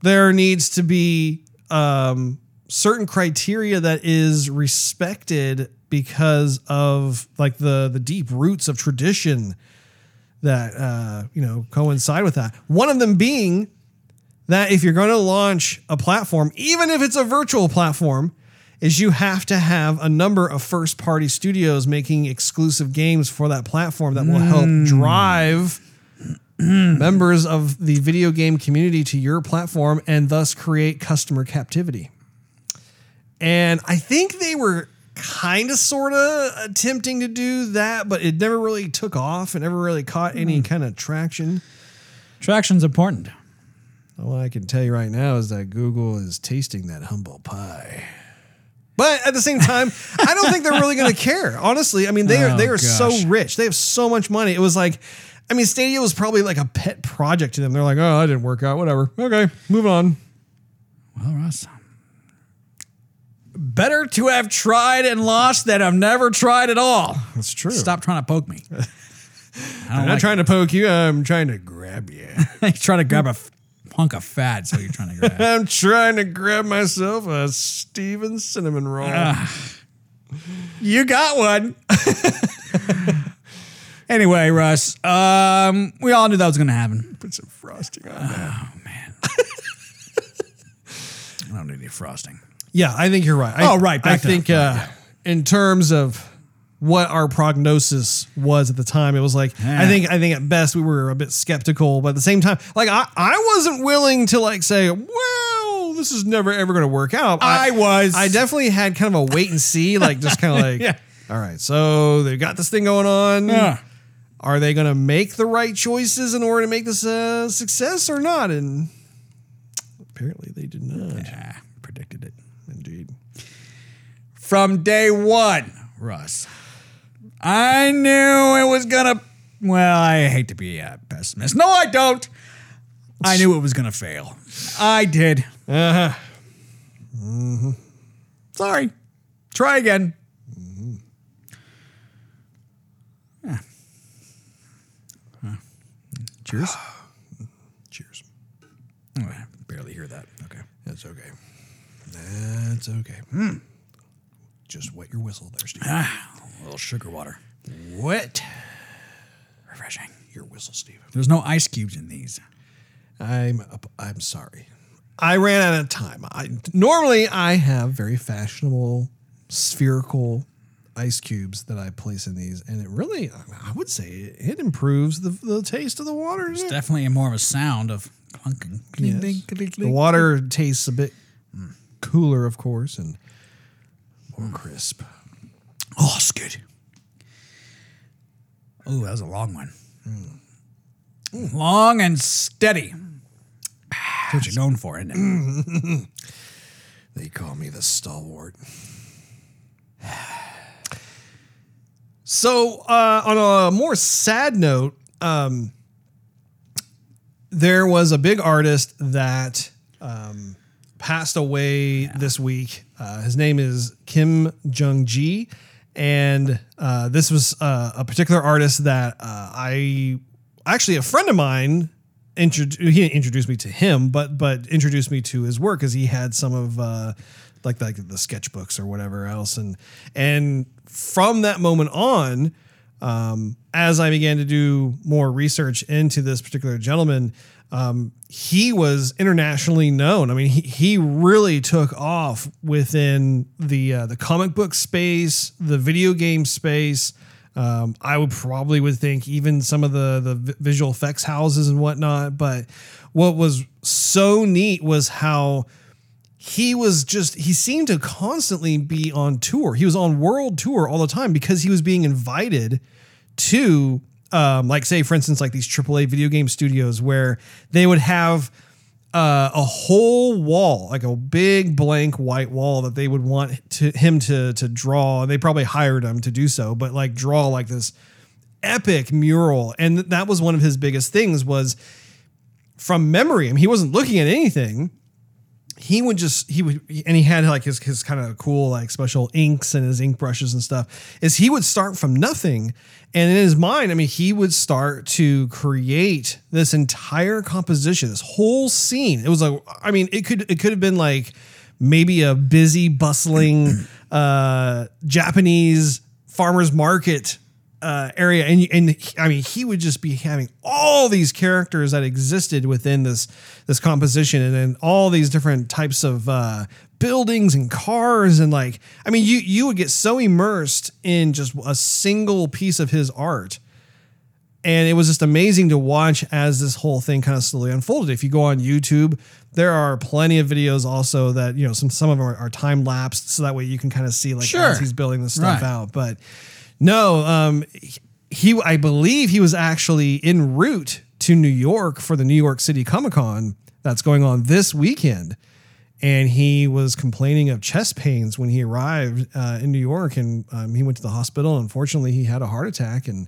Speaker 1: there needs to be um, certain criteria that is respected because of like the the deep roots of tradition that uh, you know coincide with that. One of them being that if you're going to launch a platform, even if it's a virtual platform, is you have to have a number of first party studios making exclusive games for that platform that will help hmm. drive members of the video game community to your platform and thus create customer captivity. And I think they were kind of sort of attempting to do that, but it never really took off. It never really caught any hmm. kind of traction.
Speaker 2: traction's important.
Speaker 1: All I can tell you right now is that Google is tasting that humble pie. But at the same time, I don't think they're really going to care. Honestly, I mean they are
Speaker 2: Oh,
Speaker 1: they are so rich. They have so much money. It was like, I mean, Stadia was probably like a pet project to them. They're like, oh, that didn't work out. Whatever. Okay, move on.
Speaker 2: Well, Russ. Better to have tried and lost than have never tried at all.
Speaker 1: That's true.
Speaker 2: Stop trying to poke me. I
Speaker 1: I'm
Speaker 2: don't
Speaker 1: not
Speaker 2: like
Speaker 1: trying to poke you. I'm trying to grab you.
Speaker 2: He's trying to grab a f- hunk of fat, so you're trying to grab.
Speaker 1: I'm trying to grab myself a Steven cinnamon roll.
Speaker 2: you got one. anyway, Russ, um, we all knew that was going to happen.
Speaker 1: Put some frosting on that.
Speaker 2: Oh man, I don't need any frosting.
Speaker 1: Yeah, I think you're right. I,
Speaker 2: Oh, right,
Speaker 1: I think uh, in terms of what our prognosis was at the time, it was like I think I think at best we were a bit skeptical, but at the same time, like I, I wasn't willing to like say, well, this is never ever going to work out.
Speaker 2: I was.
Speaker 1: I definitely had kind of a wait and see, like just kind of like,
Speaker 2: Yeah.
Speaker 1: all right, so they've got this thing going on.
Speaker 2: Yeah.
Speaker 1: Are they going to make the right choices in order to make this a success or not? And apparently they did not.
Speaker 2: Yeah, predicted it. Indeed. from day one, Russ. I knew it was gonna. Well, I hate to be a pessimist. No, I don't. I knew it was gonna fail. I did.
Speaker 1: Uh-huh.
Speaker 2: Sorry. Try again. Yeah. Huh. Cheers.
Speaker 1: Cheers.
Speaker 2: Oh, I barely hear that. Okay.
Speaker 1: That's okay. That's okay. Hmm. Just wet your whistle there, Steve.
Speaker 2: Ah, a little sugar water.
Speaker 1: Wet
Speaker 2: Refreshing.
Speaker 1: your whistle, Steve.
Speaker 2: There's no ice cubes in these.
Speaker 1: I'm I'm sorry. I ran out of time. I normally I have very fashionable spherical ice cubes that I place in these, and it really I would say it improves the, the taste of the water.
Speaker 2: It's definitely more of a sound of clunking.
Speaker 1: Yes. The water tastes a bit cooler, of course, and more crisp.
Speaker 2: Oh, good. Oh, that was a long one. Long and steady. That's what you're known for, isn't it?
Speaker 1: They call me the stalwart. So, uh, on a more sad note, um, there was a big artist that um, passed away this week. Uh, his name is Kim Jung Gi, and uh, this was uh, a particular artist that uh, I actually a friend of mine introduced. He didn't introduce me to him, but but introduced me to his work because he had some of uh, like like the sketchbooks or whatever else, and and from that moment on um, as I began to do more research into this particular gentleman, um, he was internationally known. I mean, he, he really took off within the uh, the comic book space, the video game space. Um, I would probably would think even some of the the visual effects houses and whatnot. But what was so neat was how he was just he seemed to constantly be on tour he was on world tour all the time because he was being invited to um, like say for instance like these aaa video game studios where they would have uh, a whole wall like a big blank white wall that they would want to him to to draw. They probably hired him to do so but like draw like this epic mural. And that was one of his biggest things was from memory I mean, he wasn't looking at anything he would just he would and he had like his his kind of cool like special inks and his ink brushes and stuff is he would start from nothing. And in his mind i mean he would start to create this entire composition this whole scene. It was like i mean it could it could have been like maybe a busy bustling uh japanese farmers market uh, area, and and I mean, he would just be having all these characters that existed within this this composition, and then all these different types of uh, buildings and cars, and like, I mean, you you would get so immersed in just a single piece of his art, and it was just amazing to watch as this whole thing kind of slowly unfolded. If you go on YouTube, there are plenty of videos also that you know some some of them are, are time lapsed, so that way you can kind of see like
Speaker 2: Sure.
Speaker 1: as he's building this stuff
Speaker 2: Right.
Speaker 1: out. But no, um, he I believe he was actually en route to New York for the New York City Comic Con that's going on this weekend. And he was complaining of chest pains when he arrived uh, in New York, and um, he went to the hospital. Unfortunately, he had a heart attack and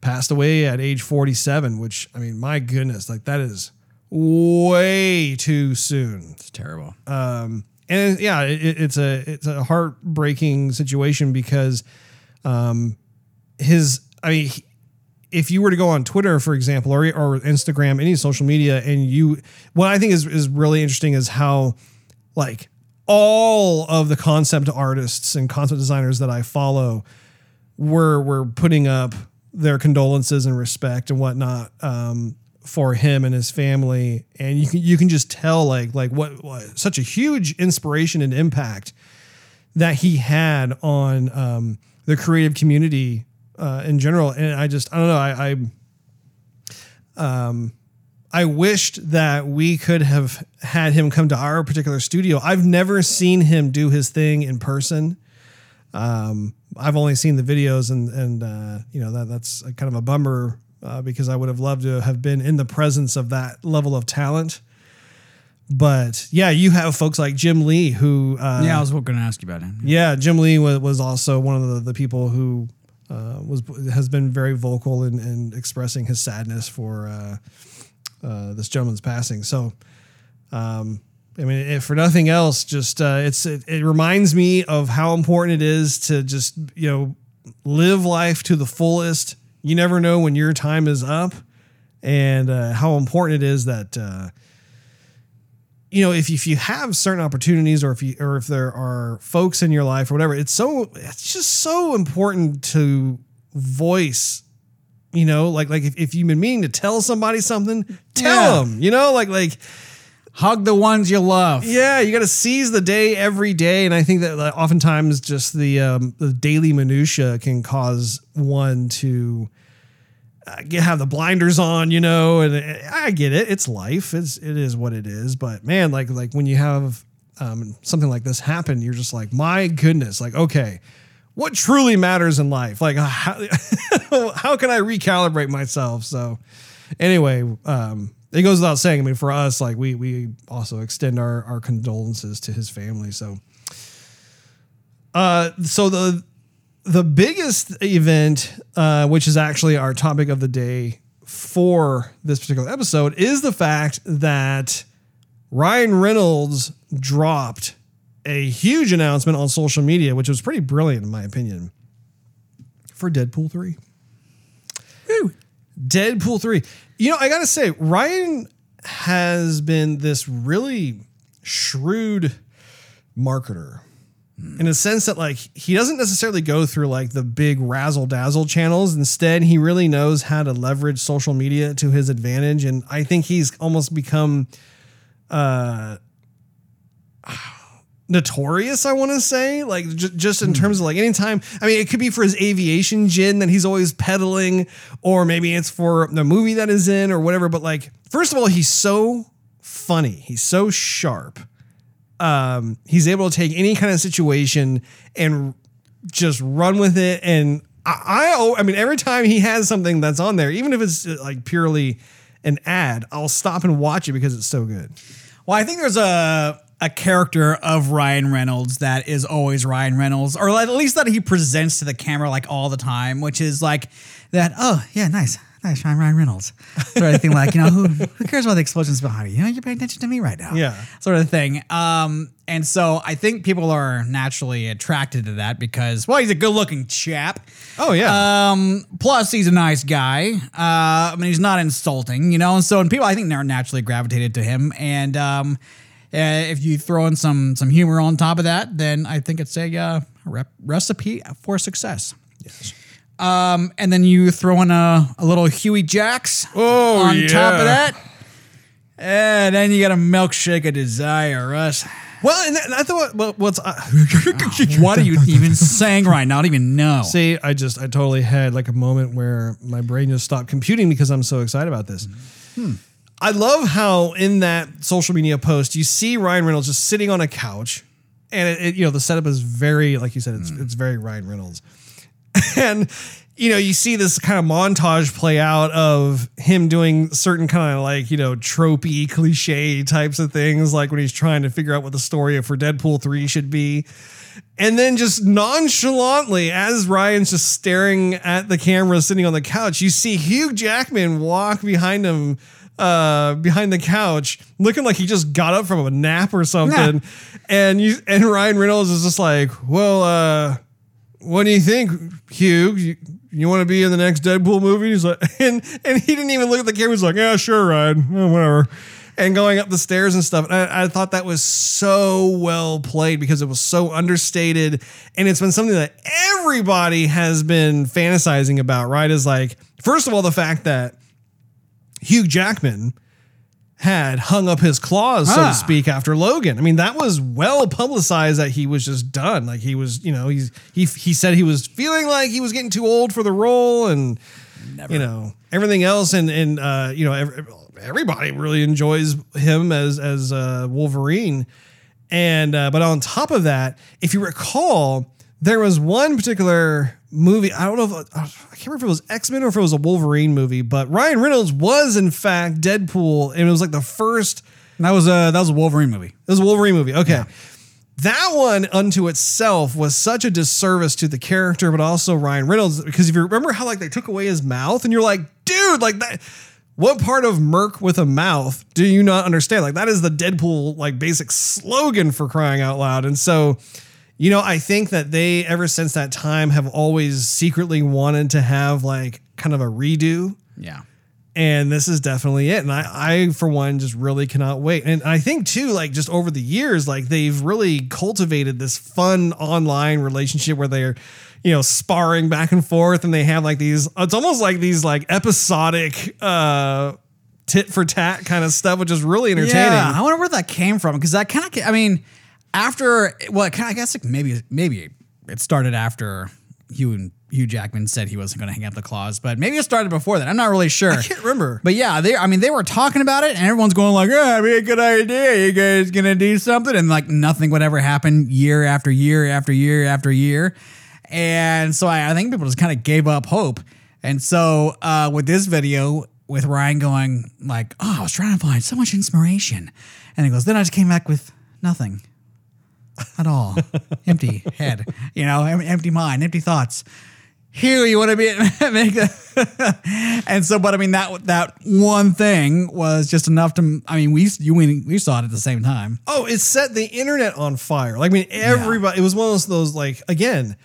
Speaker 1: passed away at age 47. Which I mean, my goodness, like that is way too soon
Speaker 2: It's terrible.
Speaker 1: um, and yeah, it, it's a it's a heartbreaking situation because um, his I mean, if you were to go on Twitter, for example, or or Instagram, any social media, and you, what I think is is really interesting is how like all of the concept artists and concept designers that I follow were were putting up their condolences and respect and whatnot um, for him and his family, and you can you can just tell like like what, what such a huge inspiration and impact that he had on um, the creative community uh, in general. And I just I don't know I. I um, I wished that we could have had him come to our particular studio. I've never seen him do his thing in person. Um, I've only seen the videos, and and uh, you know that that's kind of a bummer uh, because I would have loved to have been in the presence of that level of talent. But yeah, you have folks like Jim Lee who uh,
Speaker 2: yeah, I was going to ask you about him.
Speaker 1: yeah, Jim Lee was, was also one of the, the people who uh, was has been very vocal in, in expressing his sadness for uh, uh, this gentleman's passing. So, um, I mean, if for nothing else, just uh, it's it, it reminds me of how important it is to just you know live life to the fullest. You never know when your time is up, and uh, how important it is that uh, you know if if you have certain opportunities or if you or if there are folks in your life or whatever, it's so it's just so important to voice. You know, like like if, if you've been meaning to tell somebody something, tell
Speaker 2: Yeah.
Speaker 1: them. You know, like like
Speaker 2: Hug the ones you love.
Speaker 1: yeah, you got to seize the day every day, and I think that oftentimes just the um, the daily minutia can cause one to uh, have the blinders on, you know. And uh, I get it; it's life. It's it is what it is. But man, like like when you have um, something like this happen, you're just like, my goodness, like okay. What truly matters in life? Like, uh, how, how can I recalibrate myself? So, anyway, um, it goes without saying. I mean, for us, like we we also extend our our condolences to his family. So, uh, so the the biggest event, uh, which is actually our topic of the day for this particular episode, is the fact that Ryan Reynolds dropped a huge announcement on social media, which was pretty brilliant in my opinion, for Deadpool three. Deadpool 3. You know, I got to say, Ryan has been this really shrewd marketer in a sense that, like, he doesn't necessarily go through like the big razzle dazzle channels. Instead, he really knows how to leverage social media to his advantage. And I think he's almost become, uh, notorious, I want to say, like j- just in terms of like anytime. I mean, it could be for his aviation gin that he's always peddling, or maybe it's for the movie that is in, or whatever. But like, first of all, he's so funny. He's so sharp. Um, he's able to take any kind of situation and just run with it. And I, I, I mean, every time he has something that's on there, even if it's uh, like purely an ad, I'll stop and watch it because it's so good.
Speaker 2: Well, I think there's a a character of Ryan Reynolds that is always Ryan Reynolds, or at least that he presents to the camera like all the time, which is like that. Oh yeah, nice, nice, I'm Ryan Reynolds. Sort of thing, like you know, who who cares about the explosions behind you? You know, you're paying attention to me right now.
Speaker 1: Yeah.
Speaker 2: sort of thing. Um, and so I think people are naturally attracted to that because well, he's a good-looking chap.
Speaker 1: Oh yeah.
Speaker 2: Um, plus, he's a nice guy. Uh, I mean, he's not insulting, you know. And so, and people, I think, are naturally gravitated to him. And um, uh, if you throw in some some humor on top of that, then I think it's a uh, rep- recipe for success.
Speaker 1: yes.
Speaker 2: Um, and then you throw in a, a little Huey Jacks
Speaker 1: Oh,
Speaker 2: on top of that. And then you got a milkshake of desire, Russ.
Speaker 1: Well, and, I thought, well, what's uh,
Speaker 2: What are you even saying right now? I don't even know.
Speaker 1: See, I just, I totally had like a moment where my brain just stopped computing because I'm so excited about this. I love how in that social media post you see Ryan Reynolds just sitting on a couch, and it, it- you know the setup is very, like you said, it's it's very Ryan Reynolds, and you know you see this kind of montage play out of him doing certain kind of like you know tropey cliche types of things, like when he's trying to figure out what the story for Deadpool three should be. And then just nonchalantly, as Ryan's just staring at the camera sitting on the couch, you see Hugh Jackman walk behind him, uh, behind the couch, looking like he just got up from a nap or something. And you and Ryan Reynolds is just like, Well, uh, what do you think, Hugh? You, you want to be in the next Deadpool movie? He's like, and and he didn't even look at the camera. He's like, yeah, sure, Ryan, whatever. And going up the stairs and stuff. And I, I thought that was so well played because it was so understated, and it's been something that everybody has been fantasizing about. Right? Is like, first of all, the fact that Hugh Jackman had hung up his claws, so
Speaker 2: Ah.
Speaker 1: to speak, after Logan. I mean, that was well publicized that he was just done. Like he was, you know, he's he he said he was feeling like he was getting too old for the role, and you know everything else, and and uh, you know every, everybody really enjoys him as as uh, Wolverine, and uh, but on top of that, if you recall, there was one particular movie. I don't know if I can't remember if it was X Men or if it was a Wolverine movie, but Ryan Reynolds was in fact Deadpool, and it was like the first
Speaker 2: That was a that was a Wolverine movie.
Speaker 1: It was a Wolverine movie. Okay. That one unto itself was such a disservice to the character, but also Ryan Reynolds. Because if you remember how like they took away his mouth, and you're like, dude, like that. What part of Merc with a mouth do you not understand? Like that is the Deadpool like basic slogan for crying out loud. And so, you know, I think that they ever since that time have always secretly wanted to have like kind of a redo.
Speaker 2: Yeah.
Speaker 1: and this is definitely it. And I, I for one just really cannot wait. And i think too like just over the years like they've really cultivated this fun online relationship where they're you know sparring back and forth and they have like these it's almost like these like episodic uh tit for tat kind of stuff which is really entertaining.
Speaker 2: Yeah, I wonder where that came from because that kind of, I mean, after well, I guess like maybe maybe it started after Hugh and Hugh Jackman said he wasn't going to hang up the claws, but maybe it started before that. I'm not really sure.
Speaker 1: i can't remember
Speaker 2: But yeah, they I mean they were talking about it and everyone's going like, "Yeah, be a good idea. You guys gonna do something?" And like nothing would ever happen year after year after year after year. And so I, I think people just kind of gave up hope. And so uh, with this video, with Ryan going like, "Oh, I was trying to find so much inspiration," and he goes, "Then I just came back with nothing at all, empty head, you know, em- empty mind, empty thoughts." Here you want to be make that, and so, but I mean that that one thing was just enough to. I mean, we you we, we saw it at the same time.
Speaker 1: Oh, it set the internet on fire. Like, I mean, everybody, it was one of those, like, again,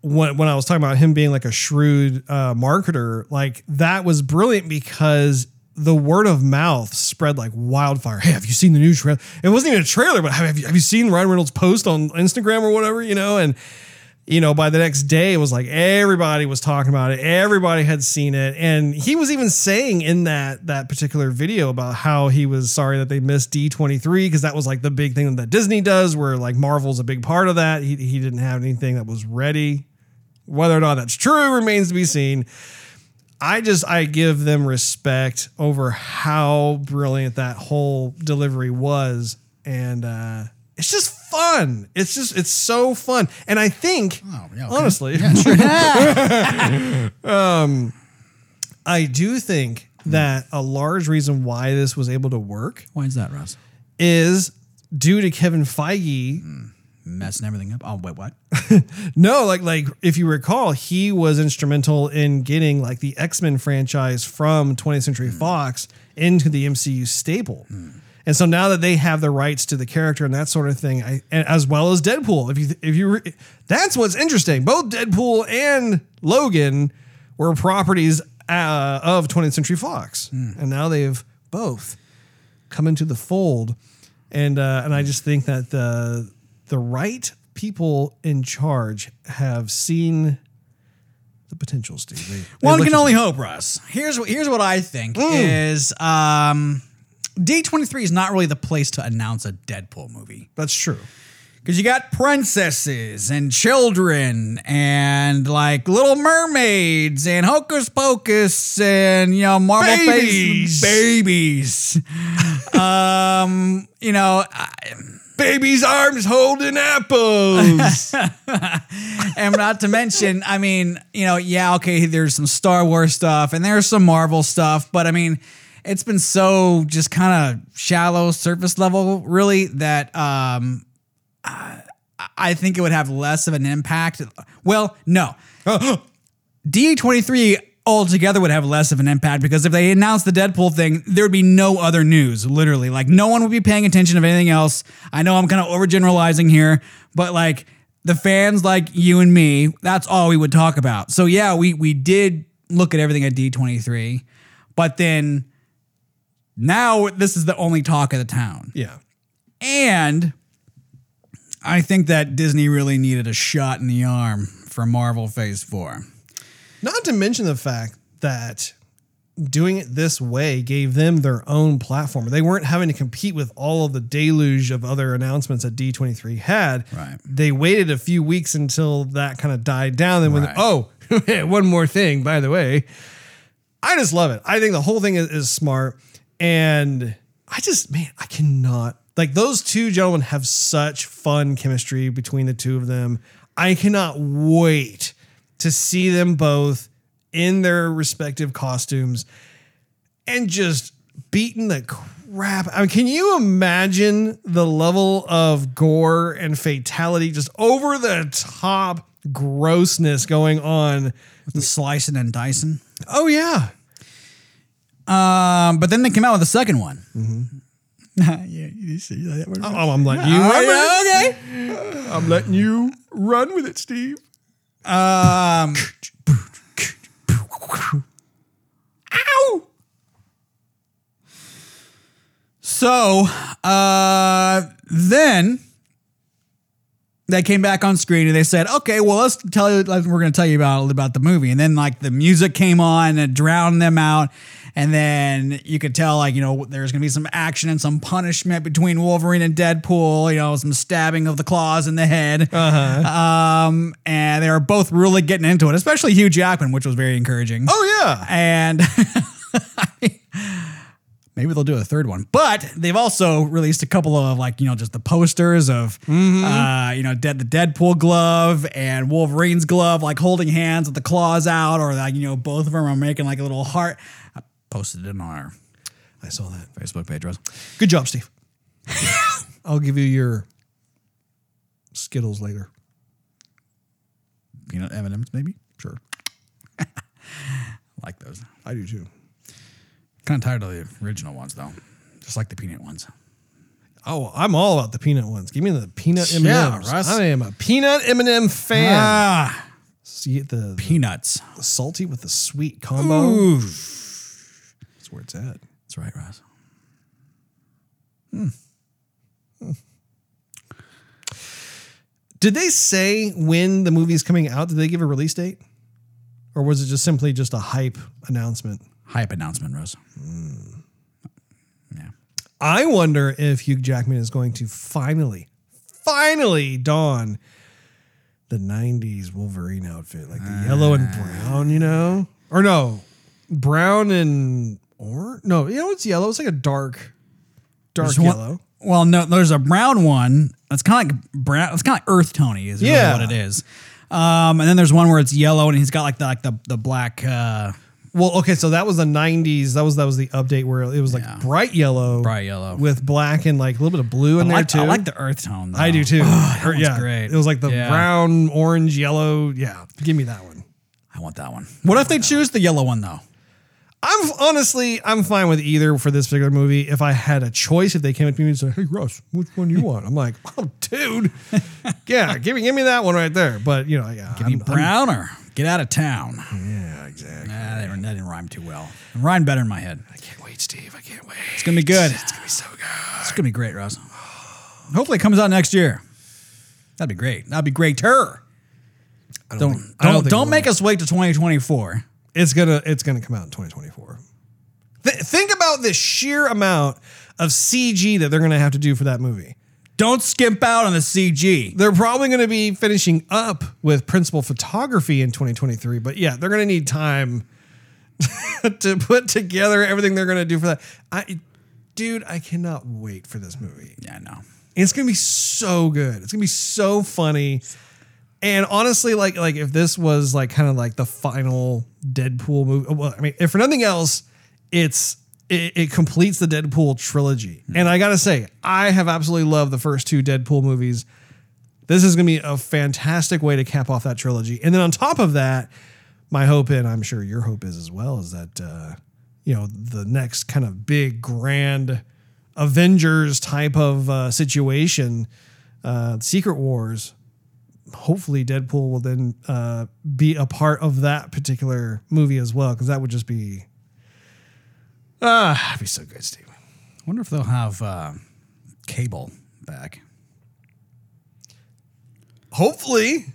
Speaker 1: when, when I was talking about him being like a shrewd uh, marketer, like, that was brilliant because the word of mouth spread like wildfire. Hey, have you seen the new trailer? It wasn't even a trailer, but have you, have you seen Ryan Reynolds' post on Instagram or whatever, you know? And, you know, by the next day, it was like everybody was talking about it. Everybody had seen it, and he was even saying in that that particular video about how he was sorry that they missed D twenty three because that was like the big thing that Disney does, where like Marvel's a big part of that. He he didn't have anything that was ready. Whether or not that's true remains to be seen. I just I give them respect over how brilliant that whole delivery was, and uh, it's just fun. It's just it's so fun, and I think
Speaker 2: Oh, yeah, okay.
Speaker 1: honestly, um, I do think that a large reason why this was able to work
Speaker 2: Why is that, Russ?
Speaker 1: is due to Kevin Feige.
Speaker 2: Messing everything up. Oh wait, what?
Speaker 1: No, like like if you recall, he was instrumental in getting like the X Men franchise from 20th Century Fox into the MCU stable. And so now that they have the rights to the character and that sort of thing, I, and as well as Deadpool, if you if you re- that's what's interesting. Both Deadpool and Logan were properties uh, of 20th Century Fox, and now they've both come into the fold, and uh, and I just think that the the right people in charge have seen the potential, Steve. They- they
Speaker 2: One can only hope, Russ. Here's what here's what I think is um, D23 is not really the place to announce a Deadpool movie.
Speaker 1: That's true.
Speaker 2: Because you got princesses and children and like little mermaids and hocus pocus and you know Marvel
Speaker 1: Babies.
Speaker 2: babies. um, you know, I-
Speaker 1: Baby's arms holding apples.
Speaker 2: and not to mention, I mean, you know, yeah, okay, there's some Star Wars stuff and there's some Marvel stuff, but I mean, it's been so just kind of shallow, surface level, really, that um, I I think it would have less of an impact. Well, no, D23 altogether would have less of an impact because if they announced the Deadpool thing, there would be no other news, literally. Like, no one would be paying attention to anything else. I know I'm kind of overgeneralizing here, but like the fans like you and me, that's all we would talk about. So, yeah, we, we did look at everything at D23, but then now this is the only talk of the town.
Speaker 1: yeah.
Speaker 2: And I think that Disney really needed a shot in the arm for Marvel Phase 4.
Speaker 1: Not to mention the fact that doing it this way gave them their own platform. They weren't having to compete with all of the deluge of other announcements that D23 had.
Speaker 2: Right.
Speaker 1: They waited a few weeks until that kind of died down. Then when,
Speaker 2: Right.
Speaker 1: oh, one more thing, by the way. I just love it. I think the whole thing is, is smart. And I just, man, I cannot. Like those two gentlemen have such fun chemistry between the two of them. I cannot wait to see them both in their respective costumes and just beating the crap. I mean, can you imagine the level of gore and fatality, just over the top grossness going on?
Speaker 2: With the slicing and dicing.
Speaker 1: Oh yeah,
Speaker 2: Um, but then they came out with a second one. yeah, you see that
Speaker 1: oh, I'm letting you. run with it. I'm letting you run with it, Steve.
Speaker 2: Um,
Speaker 1: Ow!
Speaker 2: so uh, then they came back on screen and they said, "Okay, well, let's tell you. Like, we're going to tell you about about the movie." And then like the music came on and drowned them out. And then you could tell, like, you know, there's going to be some action and some punishment between Wolverine and Deadpool, you know, some stabbing of the claws in the head.
Speaker 1: Uh-huh.
Speaker 2: Um, and they were both really getting into it, especially Hugh Jackman, which was very encouraging.
Speaker 1: Oh yeah.
Speaker 2: And maybe they'll do a third one. But they've also released a couple of like, you know, just the posters of uh, you know, Dead the Deadpool glove and Wolverine's glove, like holding hands with the claws out, or like, you know, both of them are making like a little heart. I posted it on our
Speaker 1: I saw that.
Speaker 2: Facebook page, Rose.
Speaker 1: Good job, Steve. I'll give you your Skittles later.
Speaker 2: Peanut M&Ms, maybe?
Speaker 1: Sure.
Speaker 2: like those.
Speaker 1: I do too.
Speaker 2: Kind of tired of the original ones though. Just like the peanut ones.
Speaker 1: Oh, I'm all about the peanut ones. Give me the peanut M&Ms.
Speaker 2: Yeah, Russ.
Speaker 1: I am a peanut M&M fan.
Speaker 2: Ah,
Speaker 1: See the,
Speaker 2: peanuts.
Speaker 1: the salty with the sweet combo.
Speaker 2: Ooh.
Speaker 1: That's where it's at.
Speaker 2: That's right, Ross.
Speaker 1: Did they say when the movie's coming out? Did they give a release date? Or was it just simply just a hype announcement?
Speaker 2: Hype announcement, Rose. Yeah.
Speaker 1: I wonder if Hugh Jackman is going to finally, finally don the 90s Wolverine outfit, like the yellow and ah. brown, you know? Or no, brown and orange? No, you know, it's yellow. It's like a dark, dark
Speaker 2: There's one-
Speaker 1: yellow.
Speaker 2: well, no, there's a brown one. It's kind of like brown. It's kind of like earth tony is really
Speaker 1: Yeah.
Speaker 2: what it is. Um, and then there's one where it's yellow and he's got like the like the the black uh,
Speaker 1: Well, okay, so that was the 90s. That was that was the update where it was like
Speaker 2: Yeah.
Speaker 1: bright yellow,
Speaker 2: bright yellow.
Speaker 1: with black and like a little bit of blue in
Speaker 2: I
Speaker 1: there
Speaker 2: like,
Speaker 1: too.
Speaker 2: I like the earth tone. Though.
Speaker 1: I do too. Or-
Speaker 2: one's
Speaker 1: yeah,
Speaker 2: great.
Speaker 1: It was like the
Speaker 2: Yeah.
Speaker 1: brown, orange, yellow. Yeah, give me that one.
Speaker 2: I want that one. What if they choose the yellow one though?
Speaker 1: I'm honestly, I'm fine with either for this particular movie. If I had a choice, if they came up to me and said, "Hey Russ, which one do you want?" I'm like, "Oh, dude, yeah, give me, give me that one right there." But you know, yeah,
Speaker 2: Give me
Speaker 1: I'm- I'm-
Speaker 2: brown or get out of town.
Speaker 1: yeah, exactly.
Speaker 2: Nah, that, didn't, that didn't rhyme too well. It rhymed better in my head.
Speaker 1: I can't wait, Steve. I can't wait.
Speaker 2: It's gonna be good.
Speaker 1: It's gonna be so good.
Speaker 2: It's gonna be great, Ross. Hopefully, it comes out next year. That'd be great. That'd be greater.
Speaker 1: I
Speaker 2: Don't
Speaker 1: think- I
Speaker 2: don't
Speaker 1: think
Speaker 2: don't make us wait to 2024.
Speaker 1: It's gonna, it's gonna come out in 2024. Th- think about the sheer amount of CG that they're gonna have to do for that movie.
Speaker 2: Don't skimp out on the CG.
Speaker 1: They're probably going to be finishing up with principal photography in 2023, but yeah, they're going to need time to put together everything they're going to do for that. I, dude, I cannot wait for this movie.
Speaker 2: Yeah, no.
Speaker 1: It's going to be so good. It's going to be so funny. And honestly, like like if this was like kind of like the final Deadpool movie, well, I mean, if for nothing else, it's it, it completes the Deadpool trilogy. And I gotta say, I have absolutely loved the first two Deadpool movies. This is gonna be a fantastic way to cap off that trilogy. And then on top of that, my hope, and I'm sure your hope is as well, is that uh, you know the next kind of big grand Avengers type of uh, situation, uh, Secret Wars hopefully Deadpool will then uh, be a part of that particular movie as well, because that would just be ah, it'd be so good, Steve.
Speaker 2: I wonder if they'll have uh, Cable back.
Speaker 1: Hopefully.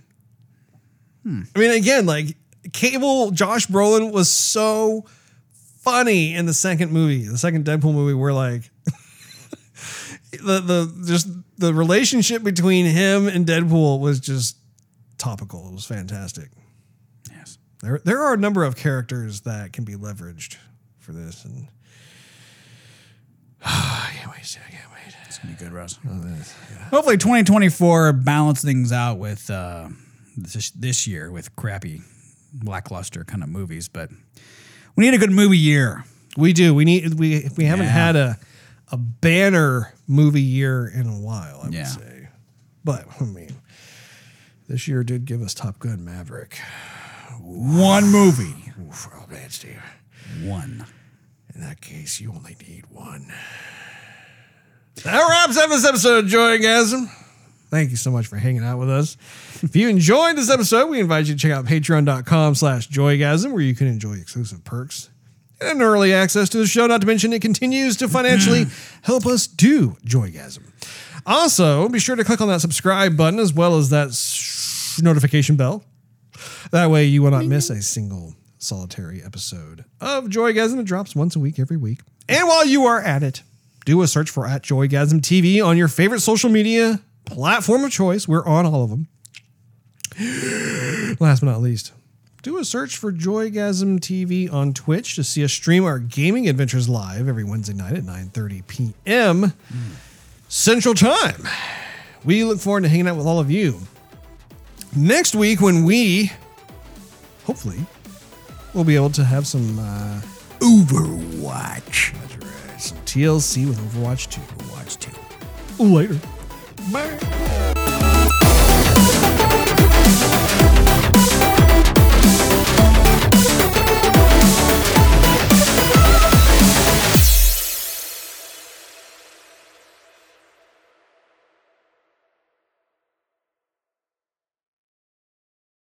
Speaker 1: I mean, again, like Cable, Josh Brolin was so funny in the second movie, the second Deadpool movie, where like the the just the relationship between him and Deadpool was just topical. It was fantastic.
Speaker 2: Yes.
Speaker 1: There, there are a number of characters that can be leveraged for this, and I can't wait. I can't wait.
Speaker 2: It's gonna be good, Russ.
Speaker 1: Oh, yeah.
Speaker 2: Hopefully, 2024 balance things out with uh, this this year with crappy, lackluster kind of movies. But we need a good movie year.
Speaker 1: We do. We need. We we haven't
Speaker 2: Yeah.
Speaker 1: had a a banner movie year in a while. I
Speaker 2: Yeah.
Speaker 1: would say, but I mean, this year did give us Top Gun Maverick.
Speaker 2: One movie.
Speaker 1: Oof, oh man, Steve.
Speaker 2: One.
Speaker 1: In that case, you only need one. That wraps up this episode of Joygasm. Thank you so much for hanging out with us. If you enjoyed this episode, we invite you to check out patreon.com slash joygasm, where you can enjoy exclusive perks and early access to the show. Not to mention, it continues to financially help us do Joygasm. Also, be sure to click on that subscribe button as well as that sh- notification bell. That way, you will not miss a single solitary episode of Joygasm. It drops once a week every week. And while you are at it, do a search for at Joygasm TV on your favorite social media platform of choice. We're on all of them. Last but not least, do a search for Joygasm TV on Twitch to see us stream our gaming adventures live every Wednesday night at 9:30 p.m. Central Time. We look forward to hanging out with all of you. Next week, when we hopefully we'll be able to have some uh,
Speaker 2: Overwatch.
Speaker 1: right, some TLC with Overwatch 2.
Speaker 2: Watch two.
Speaker 1: Later. Bye.